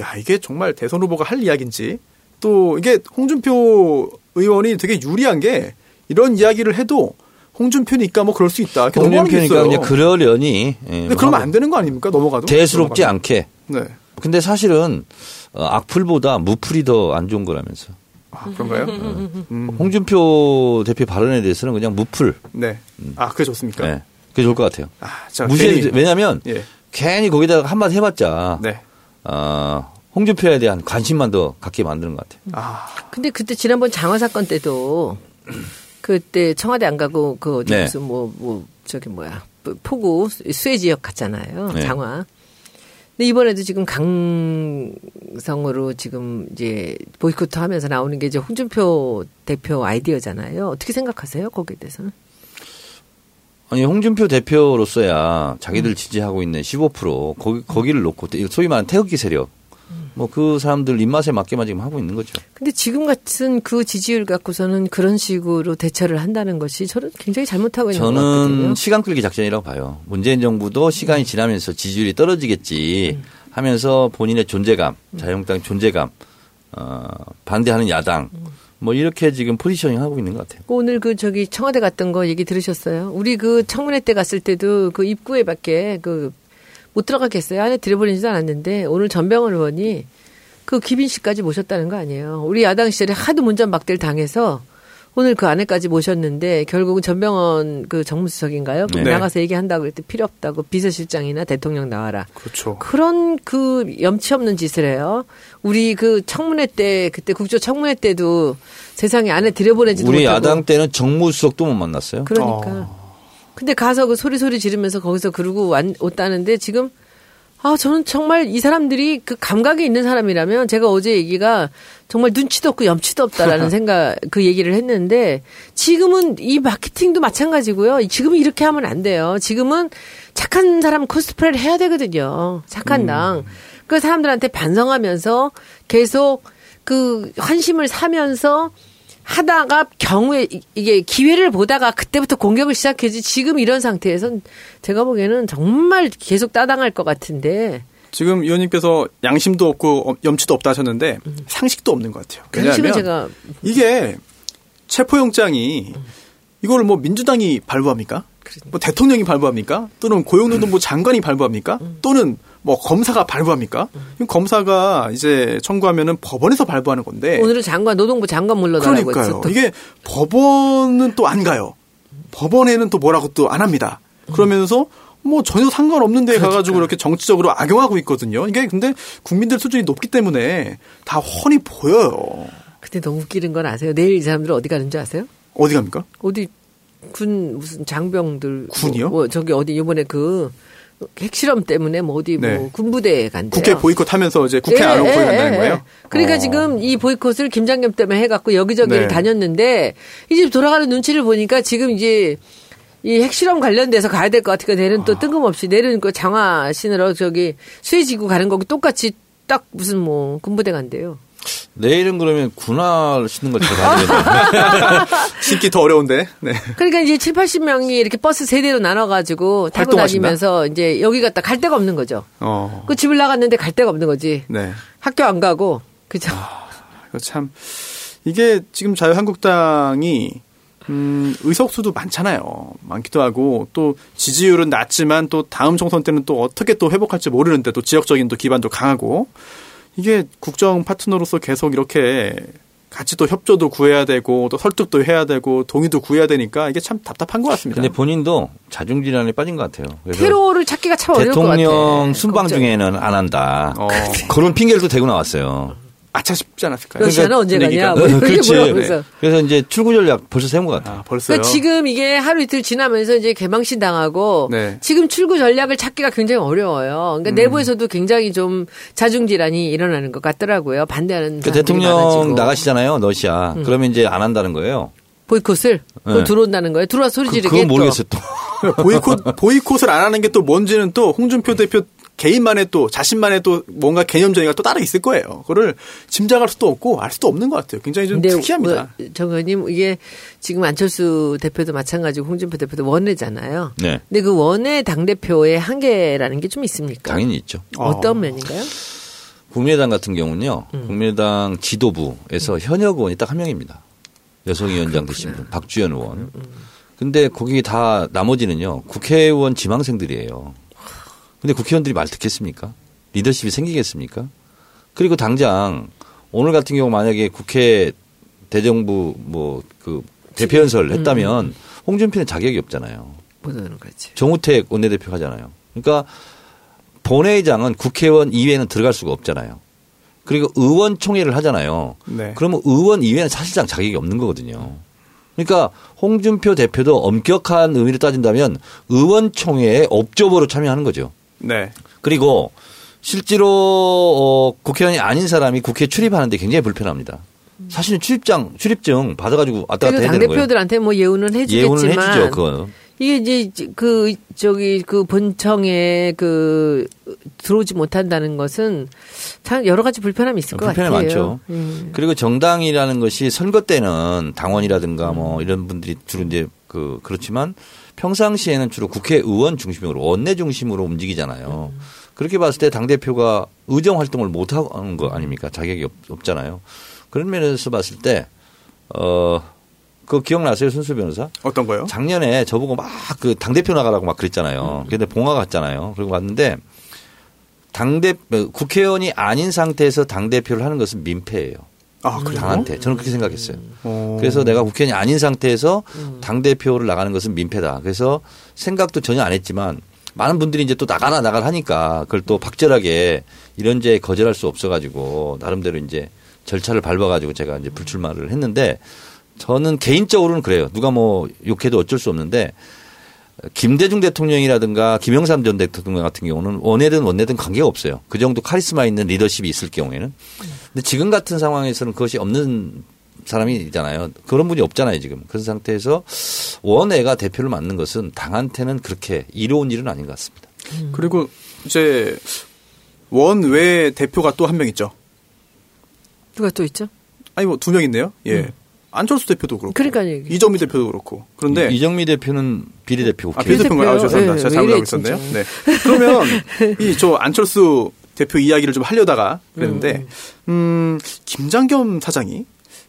야, 이게 정말 대선 후보가 할 이야기인지 또 이게 홍준표 의원이 되게 유리한 게 이런 이야기를 해도 홍준표니까 뭐 그럴 수 있다. 이렇게 홍준표니까. 그냥 그러려니. 예, 근데 그러면 안 되는 거 아닙니까? 넘어가도. 대수롭지 넘어가도. 않게. 네. 근데 사실은 어, 악플보다 무플이 더 안 좋은 거라면서. 아, 그런가요? 음. 홍준표 대표 발언에 대해서는 그냥 무플. 네. 아, 그게 좋습니까? 네. 그게 좋을 것 같아요. 아, 괜히- 왜냐하면 예. 괜히 거기다가 한마디 해봤자 네. 어, 홍준표에 대한 관심만 더 갖게 만드는 것 같아요. 아, 근데 그때 지난번 장화 사건 때도 그때 청와대 안 가고 그 어디 네. 무슨 뭐뭐 저기 뭐야 포구 수해 지역 갔잖아요 네. 장화. 근데 이번에도 지금 강성으로 지금 이제 보이콧 하면서 나오는 게 이제 홍준표 대표 아이디어잖아요. 어떻게 생각하세요? 거기에 대해서는? 아니 홍준표 대표로서야 자기들 음. 지지하고 있는 15% 거기 거기를 놓고 소위 말하는 태극기 세력 음. 뭐 그 사람들 입맛에 맞게만 지금 하고 있는 거죠. 근데 지금 같은 그 지지율 갖고서는 그런 식으로 대처를 한다는 것이 저는 굉장히 잘못하고 있는 것 같거든요. 저는 시간 끌기 작전이라고 봐요. 문재인 정부도 시간이 지나면서 지지율이 떨어지겠지 하면서 본인의 존재감, 자유한국당 존재감, 어, 반대하는 야당 뭐 이렇게 지금 포지셔닝 하고 있는 것 같아요. 오늘 그 저기 청와대 갔던 거 얘기 들으셨어요? 우리 그 청문회 때 갔을 때도 그 입구에 밖에 그 못 들어가겠어요. 안에 들여보내지도 않았는데 오늘 전병헌 의원이 그 기빈 씨까지 모셨다는 거 아니에요. 우리 야당 시절에 하도 문전 막대를 당해서 오늘 그 안에까지 모셨는데 결국은 전병헌 그 정무수석인가요? 그 네. 나가서 얘기한다고 그랬더니 필요 없다고 비서실장이나 대통령 나와라. 그렇죠. 그런 그 염치 없는 짓을 해요. 우리 그 청문회 때 그때 국조 청문회 때도 세상에 안에 들여보내지도 우리 못하고 야당 때는 정무수석도 못 만났어요. 그러니까. 근데 가서 그 소리 소리 지르면서 거기서 그러고 왔, 왔다는데 지금 아 저는 정말 이 사람들이 그 감각이 있는 사람이라면 제가 어제 얘기가 정말 눈치도 없고 염치도 없다라는 [laughs] 생각 그 얘기를 했는데 지금은 이 마케팅도 마찬가지고요. 지금은 이렇게 하면 안 돼요. 지금은 착한 사람 코스프레를 해야 되거든요. 착한 당. 그 사람들한테 반성하면서 계속 그 환심을 사면서 하다가 경우에 이- 이게 기회를 보다가 그때부터 공격을 시작해지 지금 이런 상태에선 제가 보기에는 정말 계속 따당할 것 같은데 지금 의원님께서 양심도 없고 어, 염치도 없다 하셨는데 상식도 없는 것 같아요. 양심은 왜냐하면 제가 이게 체포영장이 이걸 뭐 민주당이 발부합니까? 뭐 대통령이 발부합니까? 또는 고용노동부 장관이 발부합니까? 또는 뭐 검사가 발부합니까? 이건 검사가 이제 청구하면은 법원에서 발부하는 건데 오늘은 장관 노동부 장관 물러나라고 네. 그러니까요. 했어. 또. 이게 법원은 또 안 가요. 법원에는 또 뭐라고 또 안 합니다. 그러면서 뭐 전혀 상관없는 데 가가지고 이렇게 정치적으로 악용하고 있거든요. 이게 근데 국민들 수준이 높기 때문에 다 훤히 보여요. 근데 너무 웃기는 건 아세요? 내일 이 사람들 어디 가는 줄 아세요? 어디 갑니까? 어디 군 무슨 장병들 군이요? 뭐, 뭐 저기 어디 이번에 그 핵실험 때문에 뭐 어디 네. 뭐 군부대에 간대요. 국회 보이콧 하면서 이제 국회 예, 안 오고 예, 간다는 예, 거예요? 예. 그러니까 어. 지금 이 보이콧을 김장겸 때문에 해갖고 여기저기를 네. 다녔는데 이제 돌아가는 눈치를 보니까 지금 이제 이 핵실험 관련돼서 가야 될 것 같으니까 아. 또 뜬금없이 내일은 그 장화 신으러 저기 수해지구 가는 거고 똑같이 딱 무슨 뭐 군부대 간대요. 내일은 그러면 군화 신는 걸 제가 하겠네요. [laughs] 신기 더 어려운데. 네. 그러니까 이제 7, 80명이 이렇게 버스 세 대로 나눠가지고 타고? 다니면서 이제 여기 갔다 갈 데가 없는 거죠. 어. 그 집을 나갔는데 갈 데가 없는 거지. 네. 학교 안 가고 그죠. 이거 참 이게 지금 자유한국당이 음, 의석수도 많잖아요. 많기도 하고 또 지지율은 낮지만 또 다음 총선 때는 또 어떻게 또 회복할지 모르는데 또 지역적인 또 기반도 강하고 이게 국정 파트너로서 계속 이렇게 같이 또 협조도 구해야 되고 또 설득도 해야 되고 동의도 구해야 되니까 이게 참 답답한 것 같습니다. 근데 본인도 자중 질환에 빠진 것 같아요. 테러를 찾기가 참 어려울 것 같아. 대통령 순방 걱정. 중에는 안 한다. 어, 그런 핑계를 또 대고 나왔어요. 아차 싶지 않았을까요? 러시아는 언제 분위기가. 가냐? 뭐 이렇게 그렇지. 물어보면서. 그래서 이제 출구 전략 벌써 세운 것 같아요. 아, 벌써요. 그러니까 지금 이게 하루 이틀 지나면서 이제 개망신 당하고 네. 지금 출구 전략을 찾기가 굉장히 어려워요. 그러니까 음. 내부에서도 굉장히 좀 자중 질환이 일어나는 것 같더라고요. 반대하는 그 사람들이 대통령 많아지고. 나가시잖아요, 러시아. 그러면 이제 안 한다는 거예요. 보이콧을 네. 들어온다는 거예요. 들어와 소리 그, 지르게 그건 또. 모르겠어요, 또. [laughs] 보이콧 보이콧을 안 하는 게 또 뭔지는 또 홍준표 대표 개인만의 또 자신만의 또 뭔가 개념 정의가 또 따로 있을 거예요. 그거를 짐작할 수도 없고 알 수도 없는 것 같아요. 굉장히 좀 특이합니다. 뭐, 정 의원님 이게 지금 안철수 대표도 마찬가지고 홍준표 대표도 원내잖아요. 네. 근데 그 원내 당 대표의 한계라는 게 좀 있습니까? 당연히 있죠. 어떤 면인가요? 국민의당 같은 경우는요, 음. 국민의당 지도부에서 현역 의원이 딱 한 명입니다. 여성위원장 되신 분, 박주연 음, 의원. 근데 거기 다 나머지는요, 국회의원 지망생들이에요. 근데 국회의원들이 말 듣겠습니까? 리더십이 생기겠습니까? 그리고 당장 오늘 같은 경우 만약에 국회 대정부 뭐 그 대표 연설 음, 했다면 홍준표는 자격이 없잖아요. 거지. 정우택 원내대표 하잖아요. 그러니까 본회의장은 국회의원 이외에는 들어갈 수가 없잖아요. 그리고 의원총회를 하잖아요. 네. 그러면 의원 이외에는 사실상 자격이 없는 거거든요. 그러니까 홍준표 대표도 엄격한 의미로 따진다면 의원총회에 업적으로 참여하는 거죠. 네. 그리고 실제로 어, 국회의원이 아닌 사람이 국회에 출입하는데 굉장히 불편합니다. 사실은 출입장, 출입증 받아가지고 왔다 갔다 해야 당 되는 거예요. 대표들한테 뭐 예우는 해주겠지만 예우는 해주죠, 그거. 이게 이제 그 저기 그 본청에 그 들어오지 못한다는 것은 참 여러 가지 불편함이 있을 것 불편함이 같아요. 많죠. 음. 그리고 정당이라는 것이 선거 때는 당원이라든가 뭐 이런 분들이 주로 이제 그 그렇지만 평상시에는 주로 국회의원 중심으로 원내 중심으로 움직이잖아요. 그렇게 봤을 때 당 대표가 의정 활동을 못 하는 거 아닙니까? 자격이 없, 잖아요 그런 면에서 봤을 때 어. 그거 기억나세요, 순수 변호사? 어떤 거요? 작년에 저보고 막 그 당 대표 나가라고 막 그랬잖아요. 근데 봉화 갔잖아요. 그리고 왔는데 당대 국회의원이 아닌 상태에서 당 대표를 하는 것은 민폐예요. 아, 그래요? 당한테. 저는 그렇게 생각했어요. 어. 그래서 내가 국회의원이 아닌 상태에서 당 대표를 나가는 것은 민폐다. 그래서 생각도 전혀 안 했지만 많은 분들이 이제 또 나가라 나가라 하니까 그걸 또 박절하게 이런제 거절할 수 없어가지고 나름대로 이제 절차를 밟아가지고 제가 이제 불출마를 했는데 저는 개인적으로는 그래요. 누가 뭐 욕해도 어쩔 수 없는데 김대중 대통령이라든가 김영삼 전 대통령 같은 경우는 원내든 원내든 관계가 없어요. 그 정도 카리스마 있는 리더십이 있을 경우에는. 근데 지금 같은 상황에서는 그것이 없는 사람이 있잖아요. 그런 분이 없잖아요, 지금. 그런 상태에서 원외가 대표를 맡는 것은 당한테는 그렇게 이로운 일은 아닌 것 같습니다. 그리고 이제 원외 대표가 또 한 명 있죠. 누가 또 있죠? 아니 뭐 두 명 있네요. 예. 음. 안철수 대표도 그렇고 그러니까요. 이정미 대표도 그렇고 그런데 이 정미 대표는 비례대표 아, 국회. 비대표인가요? 아? 죄송합니다. 예, 제가 왜 잘못 이래, 알고 있었네요. 진짜. 네. 그러면 [laughs] 이 저 안철수 대표 이야기를 좀 하려다가 그랬는데 음, 김장겸 사장이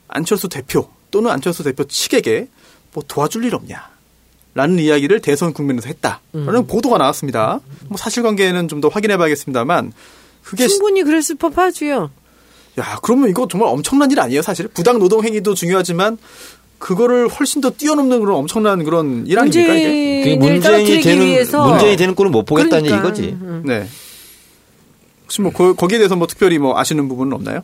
안철수 대표 또는 안철수 대표 측에게 뭐 도와줄 일 없냐. 라는 이야기를 대선 국면에서 했다라는 음. 보도가 나왔습니다. 뭐 사실관계는 좀 더 확인해 봐야겠습니다만 그게 충분히 그랬을 법하지요. 야, 그러면 이거 정말 엄청난 일 아니에요, 사실? 부당 노동 행위도 중요하지만 그거를 훨씬 더 뛰어넘는 그런 엄청난 그런 일 아닙니까, 이게? 떨어뜨리기 되는 위해서 문재인이 되는 꼴을 못 보겠다는 그러니까. 얘기거지. 음. 네. 혹시 뭐 거, 거기에 대해서 뭐 특별히 뭐 아시는 부분은 없나요?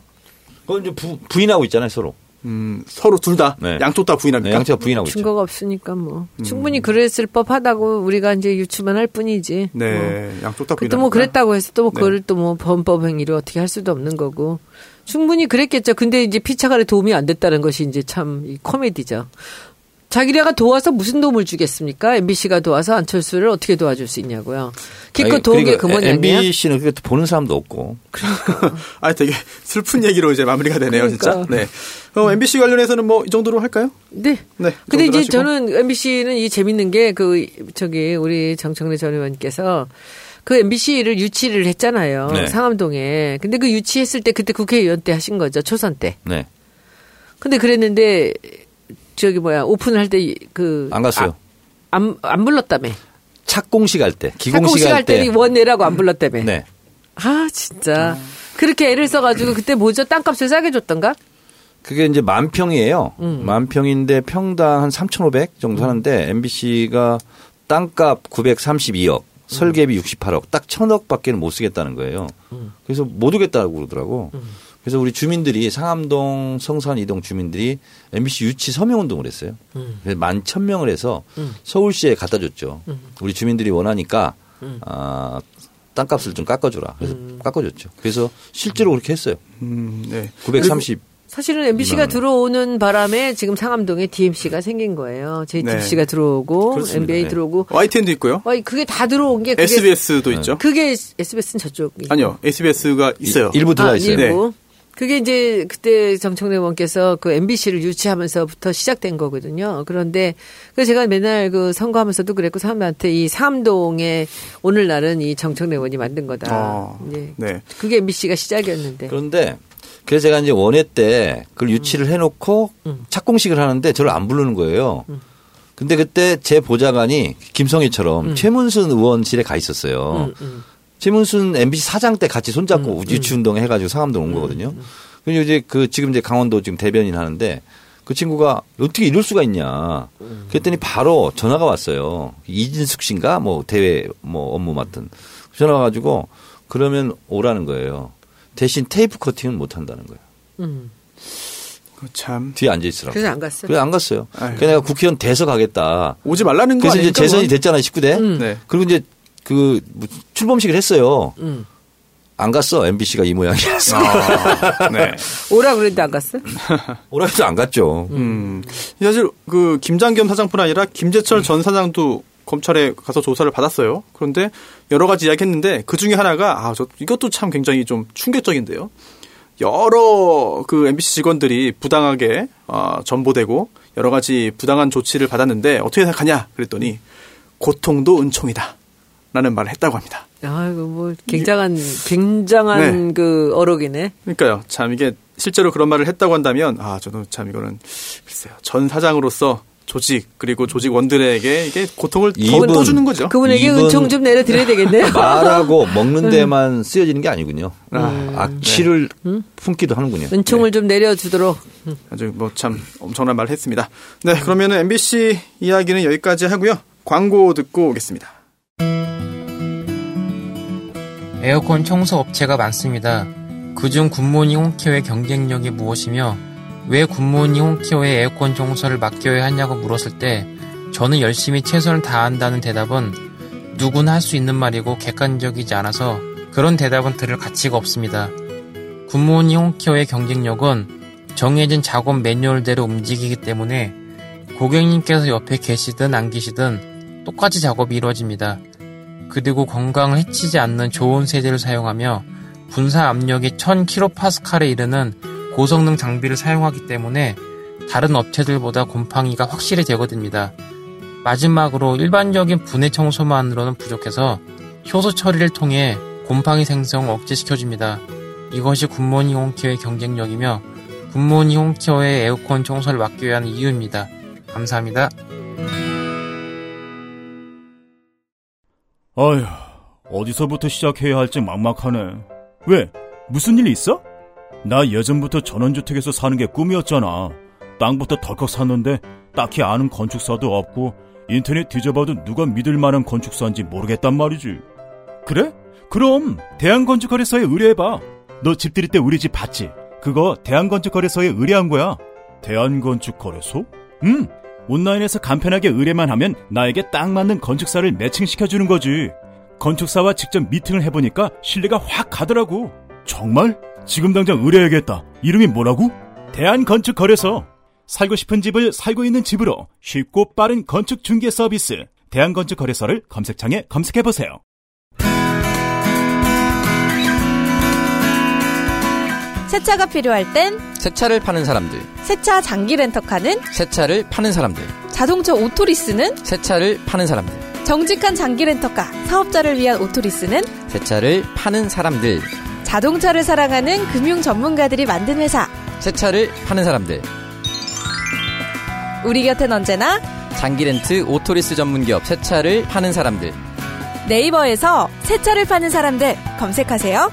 그건 이제 부, 부인하고 있잖아요 서로. 음, 서로 둘 다 네. 양쪽 다 부인합니까? 네, 양체가 부인하고 있죠. 증거가 없으니까 뭐 충분히 그랬을 법하다고 우리가 이제 유추만 할 뿐이지. 뭐. 네, 양쪽 다 부인합니다. 그것도 뭐 그랬다고 해서 또뭐 네. 그걸 또 뭐 범법 행위로 어떻게 할 수도 없는 거고 충분히 그랬겠죠. 근데 이제 피차갈에 도움이 안 됐다는 것이 이제 참 이 코미디죠. 자기네가 도와서 무슨 도움을 주겠습니까? MBC가 도와서 안철수를 어떻게 도와줄 수 있냐고요. 기껏 아니, 도운 게 그러니까 그 모양이야. MBC는 그게 또 보는 사람도 없고. 아, 되게 슬픈 얘기로 이제 마무리가 되네요, 그러니까. 진짜. 네. 어, MBC 관련해서는 뭐 이 정도로 할까요? 네. 네. 이 근데 이제 하시고. 저는 MBC는 이 재밌는 게 그 저기 우리 정청래 전 의원께서 그 MBC를 유치를 했잖아요. 네. 상암동에. 근데 그 유치했을 때 그때 국회의원 때 하신 거죠. 초선 때. 네. 근데 그랬는데 저기 뭐야 오픈을 할 때 그 안 갔어요. 안, 안 불렀다며. 착공식 할 때, 기공식 착공식 할할 때. 때는 원 내라고 안 불렀다며. 네. 아 진짜 그렇게 애를 써가지고 그때 뭐죠 땅값을 싸게 줬던가? 그게 이제 만 평이에요. 음. 만 평인데 평당 한 3,500 정도 하는데 MBC가 땅값 932억, 설계비 68억, 딱 1,000억밖에 못 쓰겠다는 거예요. 음. 그래서 못 오겠다고 그러더라고. 그래서 우리 주민들이 상암동, 성산 이동 주민들이 MBC 유치 서명 운동을 했어요. 음. 그래서 만 1,000명을 해서 서울시에 갖다 줬죠. 음. 우리 주민들이 원하니까 아, 땅값을 좀 깎아주라. 그래서 음. 깎아줬죠. 그래서 실제로 그렇게 했어요. 음, 네. 930. 사실은 MBC가 들어오는 바람에 지금 상암동에 DMC가 생긴 거예요. JTBC가 들어오고 그렇습니다. NBA 네. 들어오고. YTN도 있고요. 어, 그게 다 들어온 게 그게 SBS도 네. 있죠. 그게 SBS는 저쪽이. 아니요. SBS가 있어요. 일- 일부 들어와 아, 있어요. 일부. 그게 이제 그때 정청래 의원께서 그 MBC를 유치하면서부터 시작된 거거든요. 그런데 그 제가 맨날 그 선거하면서도 그랬고 사람들한테 이 삼동에 오늘날은 이 정청래 의원이 만든 거다. 어, 예. 네. 그게 MBC가 시작이었는데. 그런데 그래서 제가 이제 원회 때 그걸 유치를 해놓고 음. 착공식을 하는데 저를 안 부르는 거예요. 근데 그때 제 보좌관이 김성희처럼 최문순 의원실에 가 있었어요. 음, 음. 최문순 MBC 사장 때 같이 손잡고 유치 운동 해가지고 상암동 온 거거든요. 그리고 이제 그 지금 이제 강원도 지금 대변인 하는데 그 친구가 어떻게 이럴 수가 있냐. 그랬더니 바로 전화가 왔어요. 이진숙 씨인가 뭐 대회 뭐 업무 맡은 전화 와가지고 그러면 오라는 거예요. 대신 테이프 커팅은 못 한다는 거예요. 음. 그 참. 뒤에 앉아 있으라고. 그래서 안 갔어요. 그래서 안 갔어요. 아유. 그래서 내가 국회의원 돼서 가겠다. 오지 말라는 거 그래서 이제? 재선이 그건? 됐잖아요, 19대. 음. 네. 그리고 이제 그뭐 출범식을 했어요. 음. 안 갔어. MBC가 이 모양이었어. 아, 네. [laughs] 오라 그랬는데 안 갔어? [laughs] 오라 해서 안 갔죠. 음. 사실 그 김장겸 사장뿐 아니라 김재철 전 사장도 검찰에 가서 조사를 받았어요. 그런데 여러 가지 이야기했는데 그 중에 하나가 아, 저 이것도 참 굉장히 좀 충격적인데요. 여러 그 MBC 직원들이 부당하게 어, 전보되고 여러 가지 부당한 조치를 받았는데 어떻게 생각하냐 그랬더니 고통도 은총이다. 라는 말을 했다고 합니다. 아이고 뭐 굉장한 굉장한 네. 그 어록이네. 그러니까요. 참 이게 실제로 그런 말을 했다고 한다면 아 저는 참 이거는 글쎄요. 전 사장으로서 조직 그리고 조직원들에게 이게 고통을 더, 이분- 더 주는 거죠. 그분에게 은총 좀 내려드려야 되겠네요. [laughs] 말하고 먹는 데만 쓰여지는 게 아니군요. 아, 악취를 품기도 하는군요. 은총을 좀 내려주도록. 아주 뭐 참 엄청난 말을 했습니다. 네, 그러면은 MBC 이야기는 여기까지 하고요. 광고 듣고 오겠습니다. 에어컨 청소 업체가 많습니다. 그중 굿모닝 홈케어의 경쟁력이 무엇이며 왜 굿모닝 홈케어의 에어컨 청소를 맡겨야 하냐고 물었을 때 저는 열심히 최선을 다한다는 대답은 누구나 할 수 있는 말이고 객관적이지 않아서 그런 대답은 들을 가치가 없습니다. 굿모닝 홈케어의 경쟁력은 정해진 작업 매뉴얼대로 움직이기 때문에 고객님께서 옆에 계시든 안 계시든 똑같이 작업이 이루어집니다. 그리고 건강을 해치지 않는 좋은 세제를 사용하며 분사 압력이 1000kPa에 이르는 고성능 장비를 사용하기 때문에 다른 업체들보다 곰팡이가 확실히 제거됩니다. 마지막으로 일반적인 분해 청소만으로는 부족해서 효소 처리를 통해 곰팡이 생성을 억제시켜줍니다. 이것이 굿모닝 홈케어의 경쟁력이며 굿모닝 홈케어의 에어컨 청소를 맡기 위한 이유입니다. 감사합니다. 아휴, 어디서부터 시작해야 할지 막막하네. 왜? 무슨 일 있어? 나 예전부터 전원주택에서 사는 게 꿈이었잖아. 땅부터 덜컥 샀는데 딱히 아는 건축사도 없고 인터넷 뒤져봐도 누가 믿을 만한 건축사인지 모르겠단 말이지. 그래? 그럼 대한건축거래소에 의뢰해봐. 너 집 들일 때 우리 집 봤지? 그거 대한건축거래소에 의뢰한 거야. 대한건축거래소? 응. 온라인에서 간편하게 의뢰만 하면 나에게 딱 맞는 건축사를 매칭시켜주는 거지. 건축사와 직접 미팅을 해보니까 신뢰가 확 가더라고. 정말? 지금 당장 의뢰해야겠다. 이름이 뭐라고? 대한건축거래소. 살고 싶은 집을 살고 있는 집으로 쉽고 빠른 건축 중개 서비스. 대한건축거래소를 검색창에 검색해보세요. 새 차가 필요할 땐 새 차를 파는 사람들, 새 차 장기 렌터카는 새 차를 파는 사람들, 자동차 오토리스는 새 차를 파는 사람들, 정직한 장기 렌터카 사업자를 위한 오토리스는 새 차를 파는 사람들, 자동차를 사랑하는 금융 전문가들이 만든 회사 새 차를 파는 사람들, 우리 곁엔 언제나 장기렌트 오토리스 전문기업 새 차를 파는 사람들, 네이버에서 새 차를 파는 사람들 검색하세요.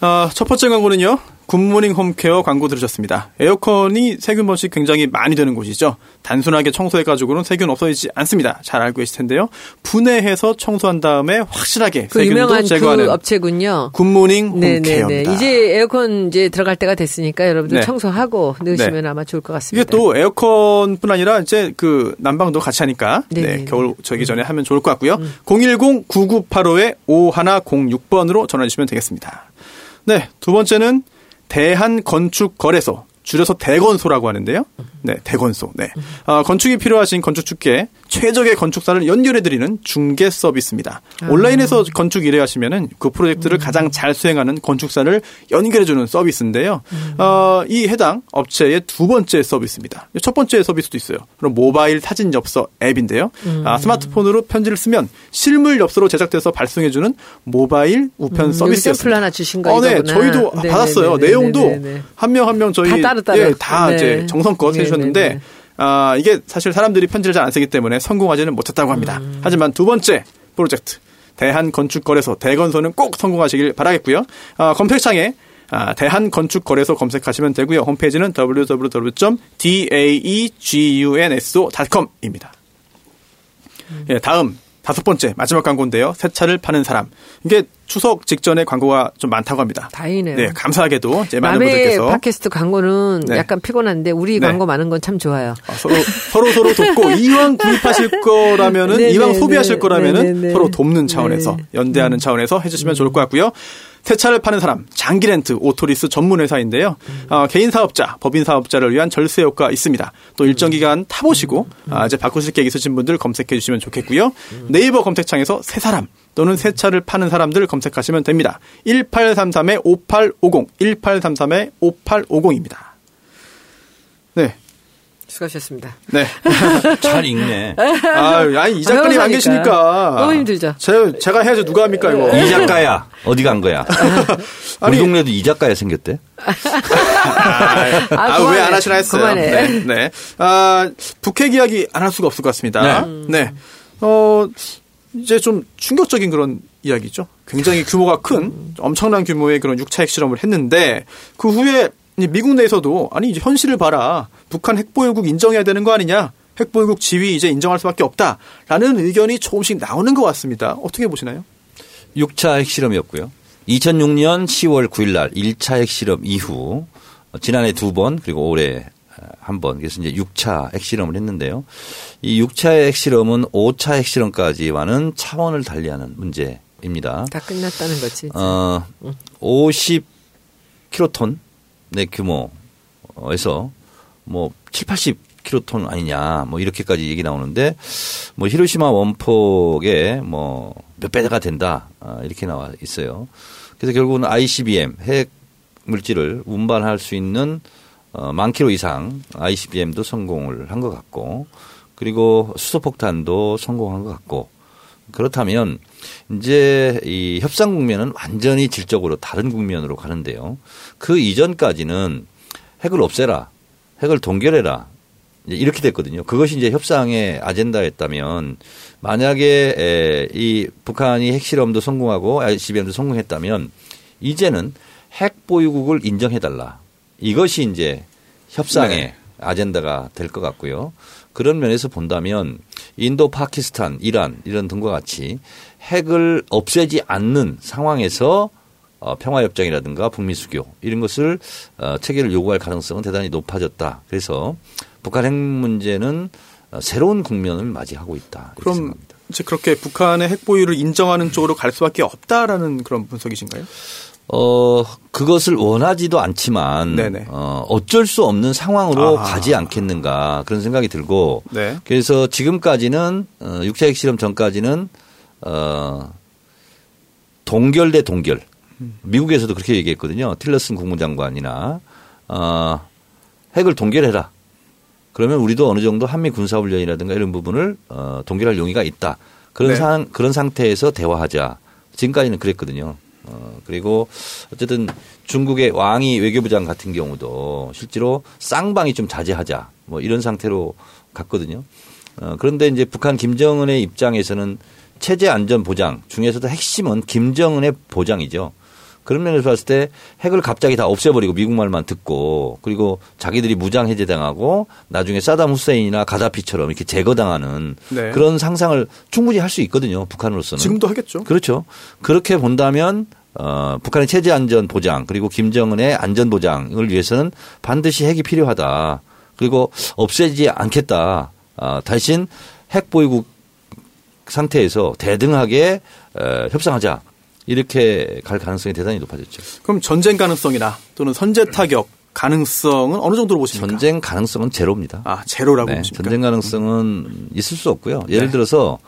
아, 첫 번째 광고는요. 굿모닝 홈케어 광고 들으셨습니다. 에어컨이 세균 번식 굉장히 많이 되는 곳이죠. 단순하게 청소해가지고는 세균 없어지지 않습니다. 잘 알고 계실 텐데요. 분해해서 청소한 다음에 확실하게 그 세균도 유명한 제거하는 그 업체군요. 굿모닝. 홈케어입니다. 이제 에어컨 이제 들어갈 때가 됐으니까 여러분들 네. 청소하고 넣으시면 네. 아마 좋을 것 이게 같습니다. 또 에어컨뿐 아니라 이제 그 난방도 같이 하니까 네. 음. 겨울 저기 전에 하면 좋을 것 같고요. 010-9985-5106번으로 전화 주시면 되겠습니다. 네, 두 번째는 대한건축거래소 줄여서 대건소라고 하는데요. 네, 대건소. 네. 아, 건축이 필요하신 건축주께 최적의 건축사를 연결해드리는 중개 서비스입니다. 온라인에서 건축 일해하시면은 그 프로젝트를 가장 잘 수행하는 건축사를 연결해주는 서비스인데요. 어, 이 해당 업체의 두 번째 서비스입니다. 첫 번째 서비스도 있어요. 그럼 모바일 사진 엽서 앱인데요. 아, 스마트폰으로 편지를 쓰면 실물 엽서로 제작돼서 발송해주는 모바일 우편 음, 서비스였습니다. 샘플 하나 주신 거 어, 네. 저희도 네네네네. 받았어요. 내용도 네네네. 한명 한명 저희 다 따로따로. 예, 다 네. 이제 정성껏. 해 주셨는데 아 이게 사실 사람들이 편지를 잘 안 쓰기 때문에 성공하지는 못했다고 합니다. 음. 하지만 두 번째 프로젝트 대한건축거래소 대건소는 꼭 성공하시길 바라겠고요. 아, 검색창에 아, 대한건축거래소 검색하시면 되고요. 홈페이지는 www.daegunso.com입니다. 예, 다음 다섯 번째 마지막 광고인데요. 새 차를 파는 사람. 이게 추석 직전에 광고가 좀 많다고 합니다. 다행이네요. 네, 감사하게도 이제 많은 분들께서 팟캐스트 광고는 네. 약간 피곤한데 우리 네. 광고 많은 건 참 좋아요. 어, 서로 서로 서로 돕고 [laughs] 이왕 구입하실 거라면은 네, 이왕 네, 소비하실 네, 거라면은 네, 네, 네. 서로 돕는 차원에서 네. 연대하는 차원에서 해주시면 좋을 것 같고요. 새 차를 파는 사람 장기 렌트 오토리스 전문 회사인데요. 어, 개인 사업자, 법인 사업자를 위한 절세 효과 있습니다. 또 일정 기간 타보시고 아, 이제 바꾸실 계획 있으신 분들 검색해 주시면 좋겠고요. 네이버 검색창에서 새 사람 또는 새 차를 파는 사람들 검색하시면 됩니다. 1833-5850, 1833-5850입니다. 네. 수고하셨습니다. 네. [laughs] 잘 읽네. 아유, 아니, 이 작가님 안. 계시니까. 너무 힘들죠. 제, 제가 해야지 누가 합니까, 이거. 이 작가야. 어디 간 거야? [laughs] 아니- 우리 동네도 이 작가야 생겼대. [laughs] 아, 그만해. 왜안 하시나 했어요. 그만해. 네, 네. 아, 북핵 이야기 안 할 수가 없을 것 같습니다. 네. 어, 이제 좀 충격적인 그런 이야기죠. 굉장히 규모가 큰, 엄청난 규모의 그런 6차 핵실험을 했는데, 그 후에 이 미국 내에서도, 아니, 이제 현실을 봐라. 북한 핵보유국 인정해야 되는 거 아니냐. 핵보유국 지위 이제 인정할 수밖에 없다. 라는 의견이 조금씩 나오는 것 같습니다. 어떻게 보시나요? 6차 핵실험이었고요. 2006년 10월 9일 날 1차 핵실험 이후 어, 지난해 두 번 그리고 올해 어, 한번 그래서 이제 6차 핵실험을 했는데요. 이 6차 핵실험은 5차 핵실험까지와는 차원을 달리하는 문제입니다. 다 끝났다는 거지. 어, 50 킬로톤 의 규모에서 뭐 7, 80 킬로톤 아니냐 뭐 이렇게까지 얘기 나오는데 뭐 히로시마 원폭에 뭐 몇 배가 된다 아, 이렇게 나와 있어요. 그래서 결국은 ICBM 핵 물질을 운반할 수 있는 어, 만 킬로 이상 ICBM도 성공을 한 것 같고 그리고 수소폭탄도 성공한 것 같고 그렇다면 이제 이 협상 국면은 완전히 질적으로 다른 국면으로 가는데요. 그 이전까지는 핵을 없애라, 핵을 동결해라 이렇게 됐거든요. 그것이 이제 협상의 아젠다였다면 만약에 에, 이 북한이 핵실험도 성공하고 ICBM도 성공했다면 이제는 핵 보유국을 인정해달라. 이것이 이제 협상의 네. 아젠다가 될 것 같고요. 그런 면에서 본다면 인도, 파키스탄, 이란 이런 등과 같이 핵을 없애지 않는 상황에서 어, 평화협정이라든가 북미 수교 이런 것을 어, 체계를 요구할 가능성은 대단히 높아졌다. 그래서 북한 핵 문제는 어, 새로운 국면을 맞이하고 있다. 그럼 생각합니다. 이제 그렇게 북한의 핵 보유를 인정하는 쪽으로 갈 수밖에 없다라는 그런 분석이신가요? 어, 그것을 원하지도 않지만 네네. 어, 어쩔 수 없는 상황으로 아하. 가지 않겠는가 그런 생각이 들고 네. 그래서 지금까지는 어, 육차 핵실험 전까지는 어, 동결 대 동결. 미국에서도 그렇게 얘기했거든요. 틸러슨 국무장관이나 어, 핵을 동결해라. 그러면 우리도 어느 정도 한미 군사훈련이라든가 이런 부분을 어, 동결할 용의가 있다. 그런 네. 상 그런 상태에서 대화하자. 지금까지는 그랬거든요. 어, 그리고 어쨌든 중국의 왕이 외교부장 같은 경우도 실제로 쌍방이 좀 자제하자. 뭐 이런 상태로 갔거든요. 어, 그런데 이제 북한 김정은의 입장에서는 체제 안전 보장 중에서도 핵심은 김정은의 보장이죠. 그런 면에서 봤을 때 핵을 갑자기 다 없애버리고 미국 말만 듣고 그리고 자기들이 무장 해제당하고 나중에 사담 후세인이나 가다피처럼 이렇게 제거당하는 네. 그런 상상을 충분히 할 수 있거든요. 북한으로서는. 지금도 하겠죠. 그렇죠. 그렇게 본다면 어, 북한의 체제 안전 보장 그리고 김정은의 안전 보장을 위해서는 반드시 핵이 필요하다. 그리고 없애지 않겠다. 아, 대신 핵 보유국 상태에서 대등하게 어, 협상하자. 이렇게 갈 가능성이 대단히 높아졌죠. 그럼 전쟁 가능성이나 또는 선제 타격 가능성은 어느 정도로 보십니까? 전쟁 가능성은 제로입니다. 아 제로라고 네, 보십니까? 전쟁 가능성은 있을 수 없고요. 예를 네. 들어서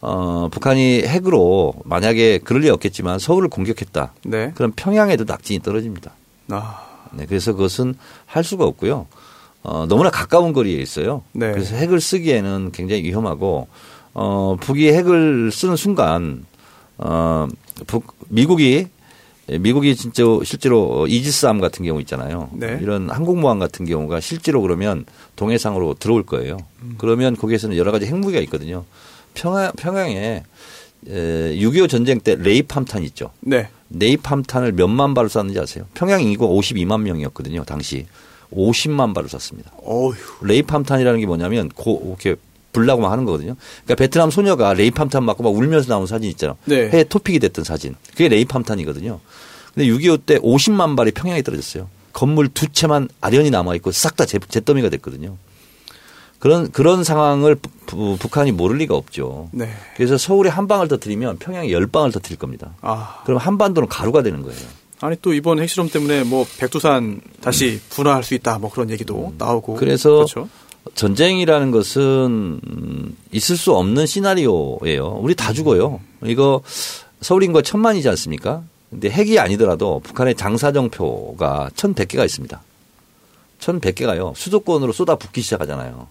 어, 북한이 핵으로 만약에 그럴 리 없겠지만 서울을 공격했다. 네. 그럼 평양에도 낙진이 떨어집니다. 아, 네, 그래서 그것은 할 수가 없고요. 어, 너무나 가까운 거리에 있어요. 네. 그래서 핵을 쓰기에는 굉장히 위험하고 어, 북이 핵을 쓰는 순간 어, 북, 미국이 미국이 진짜 실제로 이지스함 같은 경우 있잖아요. 네. 이런 항공모함 같은 경우가 실제로 그러면 동해상으로 들어올 거예요. 음. 그러면 거기에서는 여러 가지 핵무기가 있거든요. 평양, 평양에 6.25 전쟁 때 레이팜탄 있죠. 네. 네이팜탄을 몇만 발을 쐈는지 아세요? 평양 인구가 52만 명이었거든요. 당시 50만 발을 쐈습니다. 어휴. 네이팜탄이라는 게 뭐냐면 고 이렇게 불나고 막 하는 거거든요. 그러니까 베트남 소녀가 네이팜탄 맞고 막 울면서 나온 사진 있잖아요. 네. 해외 토픽이 됐던 사진. 그게 네이팜탄이거든요. 근데 6.25 때 50만 발이 평양에 떨어졌어요. 건물 두 채만 아련히 남아 있고 싹 다 잿더미가 됐거든요. 그런 그런 상황을 부- 부- 북한이 모를 리가 없죠. 네. 그래서 서울에 한 방을 터뜨리면 평양에 열 방을 터뜨릴 겁니다. 아. 그럼 한반도는 가루가 되는 거예요. 아니 또 이번 핵실험 때문에 뭐 백두산 다시 분화할 수 있다 뭐 그런 얘기도 나오고 음. 그래서 그렇죠. 전쟁이라는 것은 음, 있을 수 없는 시나리오예요. 우리 다 죽어요. 이거 서울 인구가 천만이지 않습니까? 근데 핵이 아니더라도 북한의 장사정표가 1,100개가 있습니다. 1,100개가요. 수도권으로 쏟아붓기 시작하잖아요.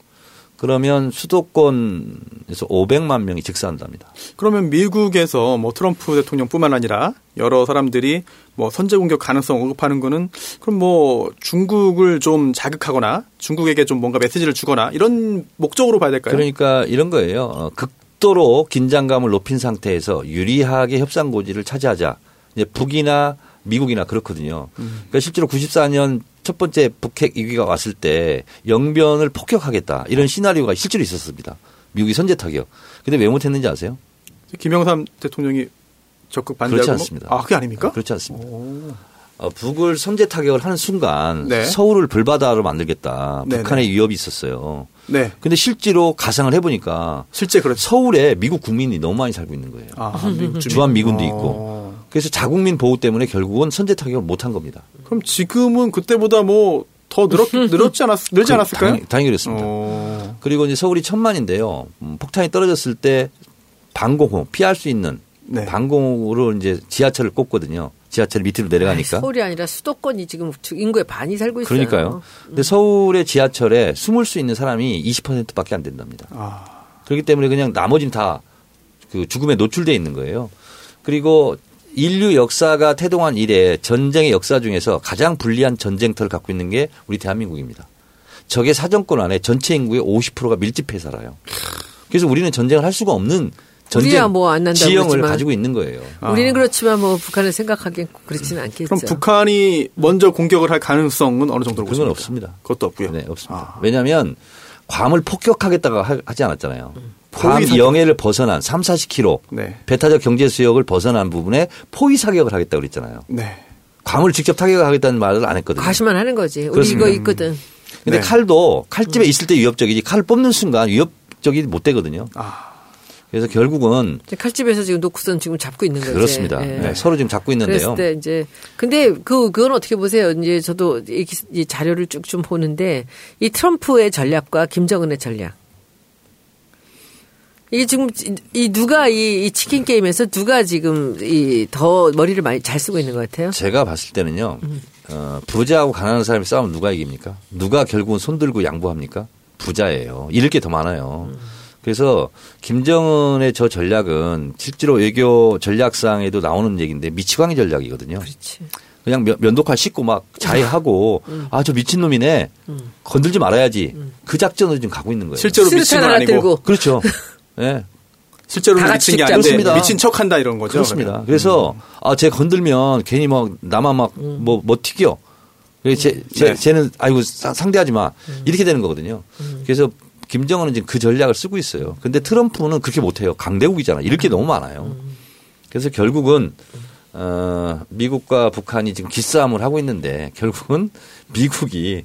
그러면 수도권에서 500만 명이 직사한답니다. 그러면 미국에서 뭐 트럼프 대통령뿐만 아니라 여러 사람들이 뭐 선제 공격 가능성 언급하는 거는 그럼 뭐 중국을 좀 자극하거나 중국에게 좀 뭔가 메시지를 주거나 이런 목적으로 봐야 될까요? 그러니까 이런 거예요. 어, 극도로 긴장감을 높인 상태에서 유리하게 협상 고지를 차지하자. 이제 북이나 미국이나 그렇거든요. 그러니까 실제로 94년 첫 번째 북핵 위기가 왔을 때 영변을 폭격하겠다 이런 시나리오가 실제로 있었습니다. 미국이 선제 타격. 근데 왜 못했는지 아세요? 김영삼 대통령이 적극 반대하고 그렇지 뭐- 않습니다. 아 그게 아닙니까? 그렇지 않습니다. 어, 북을 선제 타격을 하는 순간 네. 서울을 불바다로 만들겠다. 네네. 북한의 위협이 있었어요. 네. 근데 실제로 가상을 해보니까 실제 그렇죠. 서울에 미국 국민이 너무 많이 살고 있는 거예요. 아. 주한 미군도 어. 있고. 그래서 자국민 보호 때문에 결국은 선제 타격을 못한 겁니다. 그럼 지금은 그때보다 뭐 더 늘었 [laughs] 늘었지 않았 늘지 그 않았을까요? 당연히, 당연히 그렇습니다. 어. 그리고 이제 서울이 천만인데요. 음, 폭탄이 떨어졌을 때 방공호 피할 수 있는 네. 방공호로 이제 지하철을 꽂거든요. 지하철 밑으로 내려가니까. 서울이 아니라 수도권이 지금 인구의 반이 살고 있어요. 그러니까요. 근데 서울의 지하철에 숨을 수 있는 사람이 20%밖에 안 된답니다. 아, 그렇기 때문에 그냥 나머지는 다 그 죽음에 노출돼 있는 거예요. 그리고 인류 역사가 태동한 이래 전쟁의 역사 중에서 가장 불리한 전쟁터를 갖고 있는 게 우리 대한민국입니다. 적의 사정권 안에 전체 인구의 50%가 밀집해 살아요. 그래서 우리는 전쟁을 할 수가 없는 전쟁 뭐안 난다고 지형을 그러지만. 가지고 있는 거예요. 우리는 그렇지만 뭐 북한을 생각하기엔 그렇지는 않겠죠. 그럼 북한이 먼저 공격을 할 가능성은 어느 정도로 그건 보십니까? 없습니다. 그것도 없고요. 네, 없습니다. 아. 왜냐하면 괌을 폭격하겠다고 하- 하지 않았잖아요. 괌 사격. 영해를 벗어난 3, 40km 네. 배타적 경제 수역을 벗어난 부분에 포위 사격을 하겠다고 그랬잖아요. 네. 괌을 직접 타격하겠다는 말을 안 했거든요. 과시만 하는 거지. 우리 그렇습니다. 이거 있거든. 근데 네. 칼도 칼집에 있을 때 위협적이지 칼을 뽑는 순간 위협적이 못 되거든요. 아, 그래서 결국은 칼집에서 지금 놓고선 지금 잡고 있는 거지. 그렇습니다. 예. 네, 서로 지금 잡고 있는데요. 그랬을 때 이제 근데 그 그건 어떻게 보세요? 이제 저도 이 자료를 쭉 좀 보는데 이 트럼프의 전략과 김정은의 전략. 이게 지금 이 누가 이, 이 치킨 게임에서 누가 지금 이 더 머리를 많이 잘 쓰고 있는 것 같아요? 제가 봤을 때는요. 음. 어, 부자하고 가난한 사람이 싸우면 누가 이깁니까? 누가 결국은 손들고 양보합니까? 부자예요. 잃을 게 더 많아요. 음. 그래서 김정은의 저 전략은 실제로 외교 전략상에도 나오는 얘기인데 미치광이 전략이거든요. 그렇지. 그냥 면- 면도칼 씻고 막 자해하고 음. 아저 미친 놈이네 건들지 말아야지 그 작전으로 지금 가고 있는 거예요. 실제로 미친 건 하나 아니고 들고. 그렇죠. [laughs] 예. 실제로 미친 게. 아닌데. 미친 척한다 이런 거죠. 그렇습니다. 그러면. 그래서 아, 쟤 건들면 괜히 막 나만 막뭐뭐 튀겨. 쟤, 쟤, 네. 쟤는 아이고 사- 상대하지 마. 이렇게 되는 거거든요. 그래서 김정은은 지금 그 전략을 쓰고 있어요. 근데 트럼프는 그렇게 못해요. 강대국이잖아. 이럴 게 너무 많아요. 그래서 결국은 어, 미국과 북한이 지금 기싸움을 하고 있는데 결국은 미국이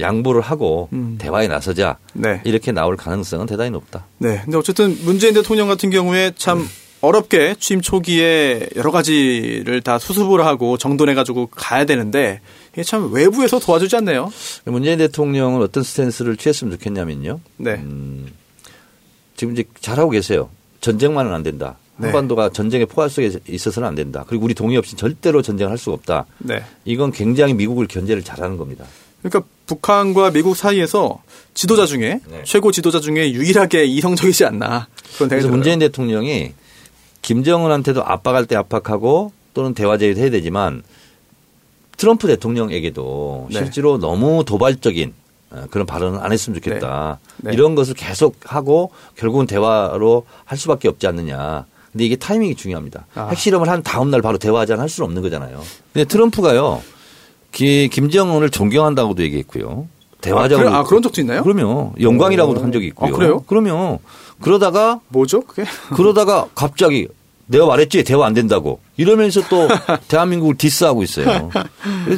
양보를 하고 음. 대화에 나서자 네. 이렇게 나올 가능성은 대단히 높다. 네. 근데 어쨌든 문재인 대통령 같은 경우에 참 어렵게 취임 초기에 여러 가지를 다 수습을 하고 정돈해 가지고 가야 되는데 이게 참 외부에서 도와주지 않네요. 문재인 대통령은 어떤 스탠스를 취했으면 좋겠냐면요. 네. 음, 지금 이제 잘하고 계세요. 전쟁만은 안 된다. 네. 한반도가 전쟁의 포괄 속에 있어서는 안 된다. 그리고 우리 동의 없이 절대로 전쟁을 할 수가 없다. 네. 이건 굉장히 미국을 견제를 잘하는 겁니다. 그러니까 북한과 미국 사이에서 지도자 중에 네. 최고 지도자 중에 유일하게 이성적이지 않나 그런 생각이 그래서 들어요. 문재인 대통령이 김정은한테도 압박할 때 압박하고 또는 대화 제의도 해야 되지만 트럼프 대통령에게도 네. 실제로 너무 도발적인 어, 그런 발언은 안 했으면 좋겠다. 네. 네. 이런 것을 계속 하고 결국은 대화로 할 수밖에 없지 않느냐. 근데 이게 타이밍이 중요합니다. 아. 핵실험을 한 다음 날 바로 대화하지 않을 수는 없는 거잖아요. 근데 트럼프가요. 기- 김정은을 존경한다고도 얘기했고요. 대화적으로. 아, 그래? 아, 그런 적도 있나요? 그럼요. 영광이라고도 한 적이 있고요. 아, 그래요? 그러면 그러다가 뭐죠 그게? [laughs] 그러다가 갑자기 내가 말했지 대화 안 된다고 이러면서 또 [laughs] 대한민국을 디스하고 있어요.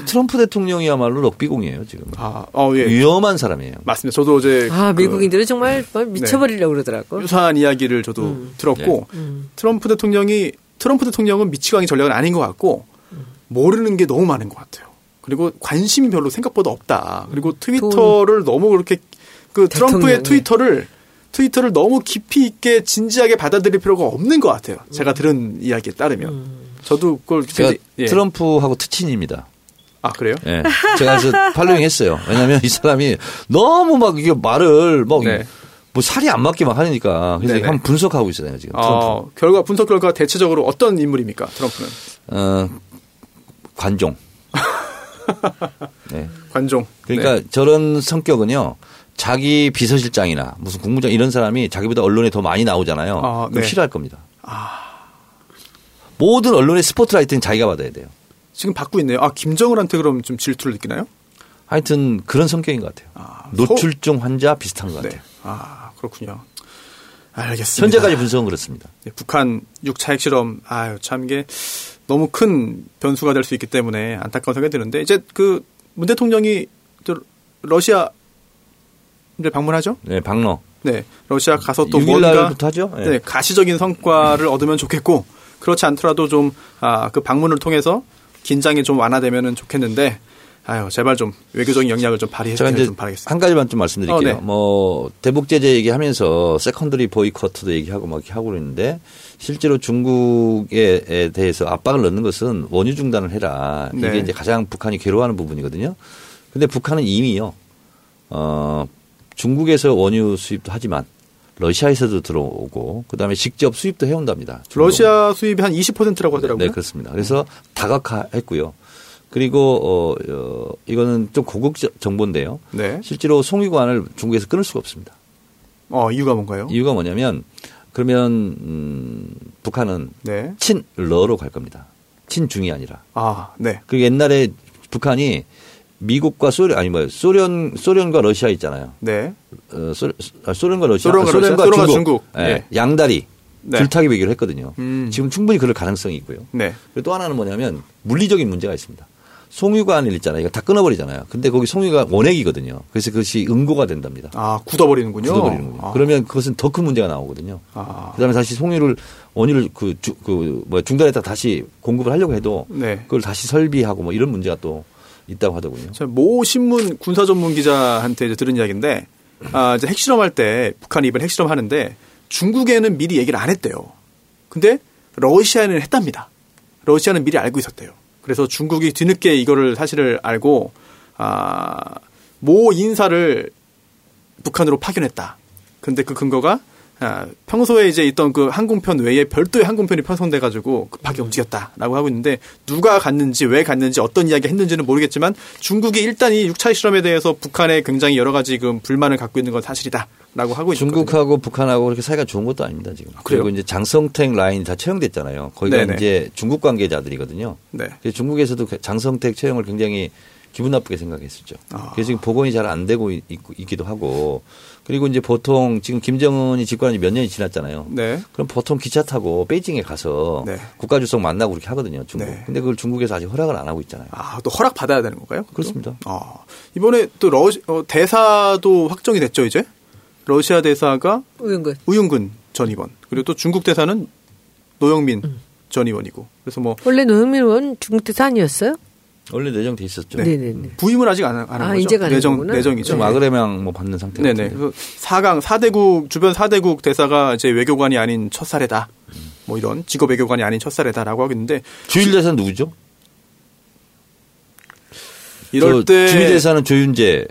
트럼프 대통령이야말로 럭비공이에요 지금. 아, 어, 예. 위험한 사람이에요. 맞습니다. 저도 어제 아 그 미국인들은 정말 뭐 미쳐버리려고 그러더라고. 유사한 이야기를 저도 음. 들었고 음. 트럼프 대통령이 트럼프 대통령은 미치광이 전략은 아닌 것 같고 모르는 게 너무 많은 것 같아요. 그리고 관심이 별로 생각보다 없다. 그리고 트위터를 너무 그렇게 그 트럼프의 대통령이. 트위터를 트위터를 너무 깊이 있게 진지하게 받아들일 필요가 없는 것 같아요. 음. 제가 들은 이야기에 따르면 저도 그걸 제가 굉장히- 예. 트럼프하고 특친입니다. 아 그래요? 예. 제가 그래서 [laughs] 팔로잉 했어요. 왜냐하면 이 사람이 너무 막 이게 말을 막 네. 뭐 살이 안 맞게 막 하니까 그래서 네네. 한번 분석하고 있어요 지금 트럼프. 어, 결과 분석 결과 대체적으로 어떤 인물입니까? 트럼프는 어, 관종. [laughs] [laughs] 네. 관종. 그러니까 네. 저런 성격은요. 자기 비서실장이나 무슨 국무장 이런 사람이 자기보다 언론에 더 많이 나오잖아요. 아, 그럼 네. 싫어할 겁니다. 모든 언론의 스포트라이트는 자기가 받아야 돼요. 지금 받고 있네요. 아 김정은한테 그럼 좀 질투를 느끼나요? 하여튼 그런 성격인 것 같아요. 아, 노출증 환자 비슷한 것 네. 같아요. 아 그렇군요. 알겠습니다. 현재까지 분석은 그렇습니다. 네, 북한 6차 핵실험 아유 참 이게 너무 큰 변수가 될 수 있기 때문에 안타까운 생각이 드는데 이제 그 문 대통령이 또 러시아 이제 방문하죠? 네, 박러. 네, 러시아 가서 또 6일 뭔가 하죠? 네. 네, 가시적인 성과를 얻으면 좋겠고 그렇지 않더라도 좀 아 그 방문을 통해서 긴장이 좀 완화되면은 좋겠는데 아유, 제발 좀 외교적인 역량을 좀 이제 좀 바라겠습니다. 한 가지만 좀 말씀드릴게요. 어, 네. 뭐 대북 제재 얘기하면서 secondary boycott도 얘기하고 막 이렇게 하고 그러는데 실제로 중국에 대해서 압박을 넣는 것은 원유 중단을 해라. 이게 네. 이제 가장 북한이 괴로워하는 부분이거든요. 근데 북한은 이미요. 어 중국에서 원유 수입도 하지만 러시아에서도 들어오고 그다음에 직접 수입도 해온답니다. 중국은. 러시아 수입이 한 20%라고 하더라고요. 네, 그렇습니다. 그래서 다각화했고요. 그리고 어, 어 이거는 좀 고급 저- 정보인데요. 네. 실제로 송유관을 중국에서 끊을 수가 없습니다. 어, 이유가 뭔가요? 이유가 뭐냐면 그러면 음, 북한은 네. 친러로 갈 겁니다. 친중이 아니라. 아, 네. 그 옛날에 북한이 미국과 소련 아니 뭐 소련 소련과 러시아 있잖아요. 네. 어, 소, 아, 소련과 러시아, 소련과 아, 소련과 소련과 중국, 중국. 예, 예. 양다리 네. 줄타기 외교를 했거든요. 음. 지금 충분히 그럴 가능성이 있고요. 네. 그리고 또 하나는 뭐냐면 물리적인 문제가 있습니다. 송유관일 있잖아요. 이거 다 끊어버리잖아요. 근데 거기 송유관 원액이거든요. 그래서 그것이 응고가 된답니다. 아, 굳어버리는군요. 굳어버리는군요. 아. 그러면 그것은 더 큰 문제가 나오거든요. 아. 그다음에 다시 송유를 원유를 그, 주, 그, 뭐 중단했다 다시 공급을 하려고 해도 네. 그걸 다시 설비하고 뭐 이런 문제가 또 있다고 하더군요. 모 신문 군사 전문 기자한테 이제 들은 이야기인데, 아, 이제 핵실험할 때, 북한이 이번 핵실험 하는데, 중국에는 미리 얘기를 안 했대요. 근데 러시아는 했답니다. 러시아는 미리 알고 있었대요. 그래서 중국이 뒤늦게 이거를 사실을 알고, 아, 모 인사를 북한으로 파견했다. 근데 그 근거가 아, 평소에 이제 있던 그 항공편 외에 별도의 항공편이 편성돼 가지고 급하게 움직였다라고 하고 있는데 누가 갔는지 왜 갔는지 어떤 이야기 했는지는 모르겠지만 중국이 일단 이 6차 실험에 대해서 북한에 굉장히 여러 가지 그 불만을 갖고 있는 건 사실이다라고 하고 있거든요. 중국하고 북한하고 그렇게 사이가 좋은 것도 아닙니다 지금. 그래요? 그리고 이제 장성택 라인이 다 채용됐잖아요. 거기가 네네. 이제 중국 관계자들이거든요. 네. 중국에서도 그 장성택 채용을 굉장히 기분 나쁘게 생각했었죠. 아. 그래서 지금 복원이 잘 안 되고 있, 기도 하고 그리고 이제 보통 지금 김정은이 집권한 지 몇 년이 지났잖아요. 네. 그럼 보통 기차 타고 베이징에 가서 네. 국가 주석 만나고 그렇게 하거든요. 중국. 네. 근데 그걸 중국에서 아직 허락을 안 하고 있잖아요. 아, 또 허락 받아야 되는 건가요? 그것도? 그렇습니다. 아, 이번에 또 러시, 어, 대사도 확정이 됐죠, 이제? 러시아 대사가 우영근. 우윤근 전 의원. 그리고 또 중국 대사는 노영민 전 의원이고. 그래서 뭐 원래 노영민 의원 중국 대사 아니었어요? 원래 내정돼 있었죠. 네. 네네 부임을 아직 안, 안한 아, 거죠. 이제 가는 내정, 거구나. 내정이죠. 좀 아그레명 뭐 받는 상태. 네네. 그래서 4강, 4대국, 주변 4대국 대사가 이제 외교관이 아닌 첫 사례다. 뭐 이런 직업 외교관이 아닌 첫 사례다라고 하고 있는데 주일 대사는 누구죠? 이럴 저때 주일 대사는 조윤재.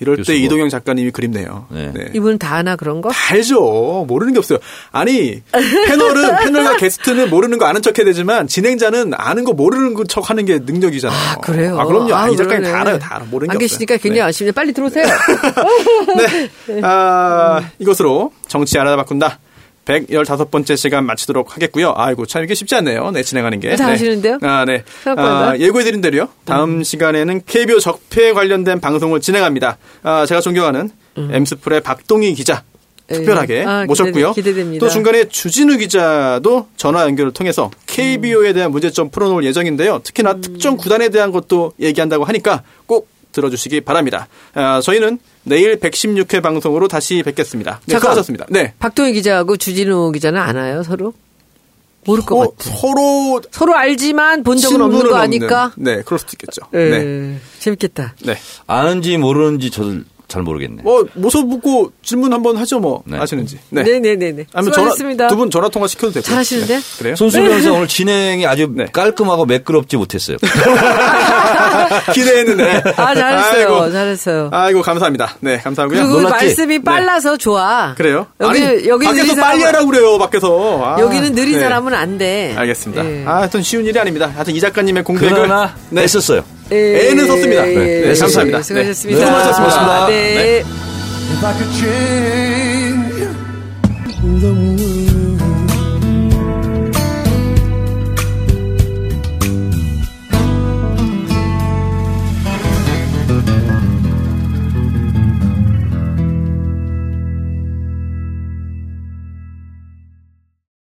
이럴 때 교수고. 이동영 작가님이 그립네요. 네. 이분 다 아나 그런 거? 다 알죠. 모르는 게 없어요. 아니 패널은 [laughs] 패널과 게스트는 모르는 거 아는 척해야 되지만 진행자는 아는 거 모르는 척 하는 게 능력이잖아요. 아, 그래요? 아, 그럼요. 아, 이 작가님 그러네. 다 알아요. 다 알아. 모르는 안 게 계시니까 없어요. 굉장히 아쉽네. 빨리 들어오세요. [laughs] [laughs] 네. 아, 이것으로 정치 알아다 바꾼다. 115번째 시간 마치도록 하겠고요. 아이고, 참 이게 쉽지 않네요. 네, 진행하는 게. 잘 네. 하시는데요? 아, 네. 아, 예고해드린 대로요. 다음 시간에는 KBO 적폐 관련된 방송을 진행합니다. 아, 제가 존경하는 엠스풀의 박동희 기자. 특별하게 음. 아, 모셨고요. 기대- 기대됩니다. 또 중간에 주진우 기자도 전화 연결을 통해서 KBO에 대한 문제점 풀어놓을 예정인데요. 특히나 음. 특정 구단에 대한 것도 얘기한다고 하니까 꼭 들어주시기 바랍니다. 아, 저희는 내일 116회 방송으로 다시 뵙겠습니다. 네, 잠깐. 수고하셨습니다. 네. 박동희 기자하고 주진우 기자는 아나요, 서로? 모를 것 어, 같아. 서로 서로 알지만 본 적은 없는 거 아니까? 없는. 네, 그럴 수도 있겠죠. 예, 네. 재밌겠다. 네. 아는지 모르는지 저도 잘 모르겠네. 뭐 모습 묻고 질문 한번 하죠, 뭐 네. 아시는지. 네, 네. 네, 네, 네. 아니면 전화 수고하셨습니다. 두분 전화 통화 시켜도 되고. 잘하시는데? 그래요? 손수 변호사 오늘 진행이 아주 네. 깔끔하고 매끄럽지 못했어요. [laughs] 기대했는데. 아, 잘했어요. 아이고, 잘했어요. 아이고 감사합니다. 네, 감사하고요. 그리고 놀랐지? 말씀이 빨라서 좋아. 그래요? 여기, 아니, 여기 밖에서 빨리 하라고 그래요, 밖에서. 아, 여기는 느린 네. 사람은 안 돼. 알겠습니다. 예. 아, 하여튼 쉬운 일이 아닙니다. 하여튼 이 작가님의 공백을. 그러나 네. 했었어요. 예, 애는 썼습니다. 예, 네, 예, 감사합니다. 예, 수고하셨습니다. 네, 수고하셨습니다. 네. 네. If I could change the world.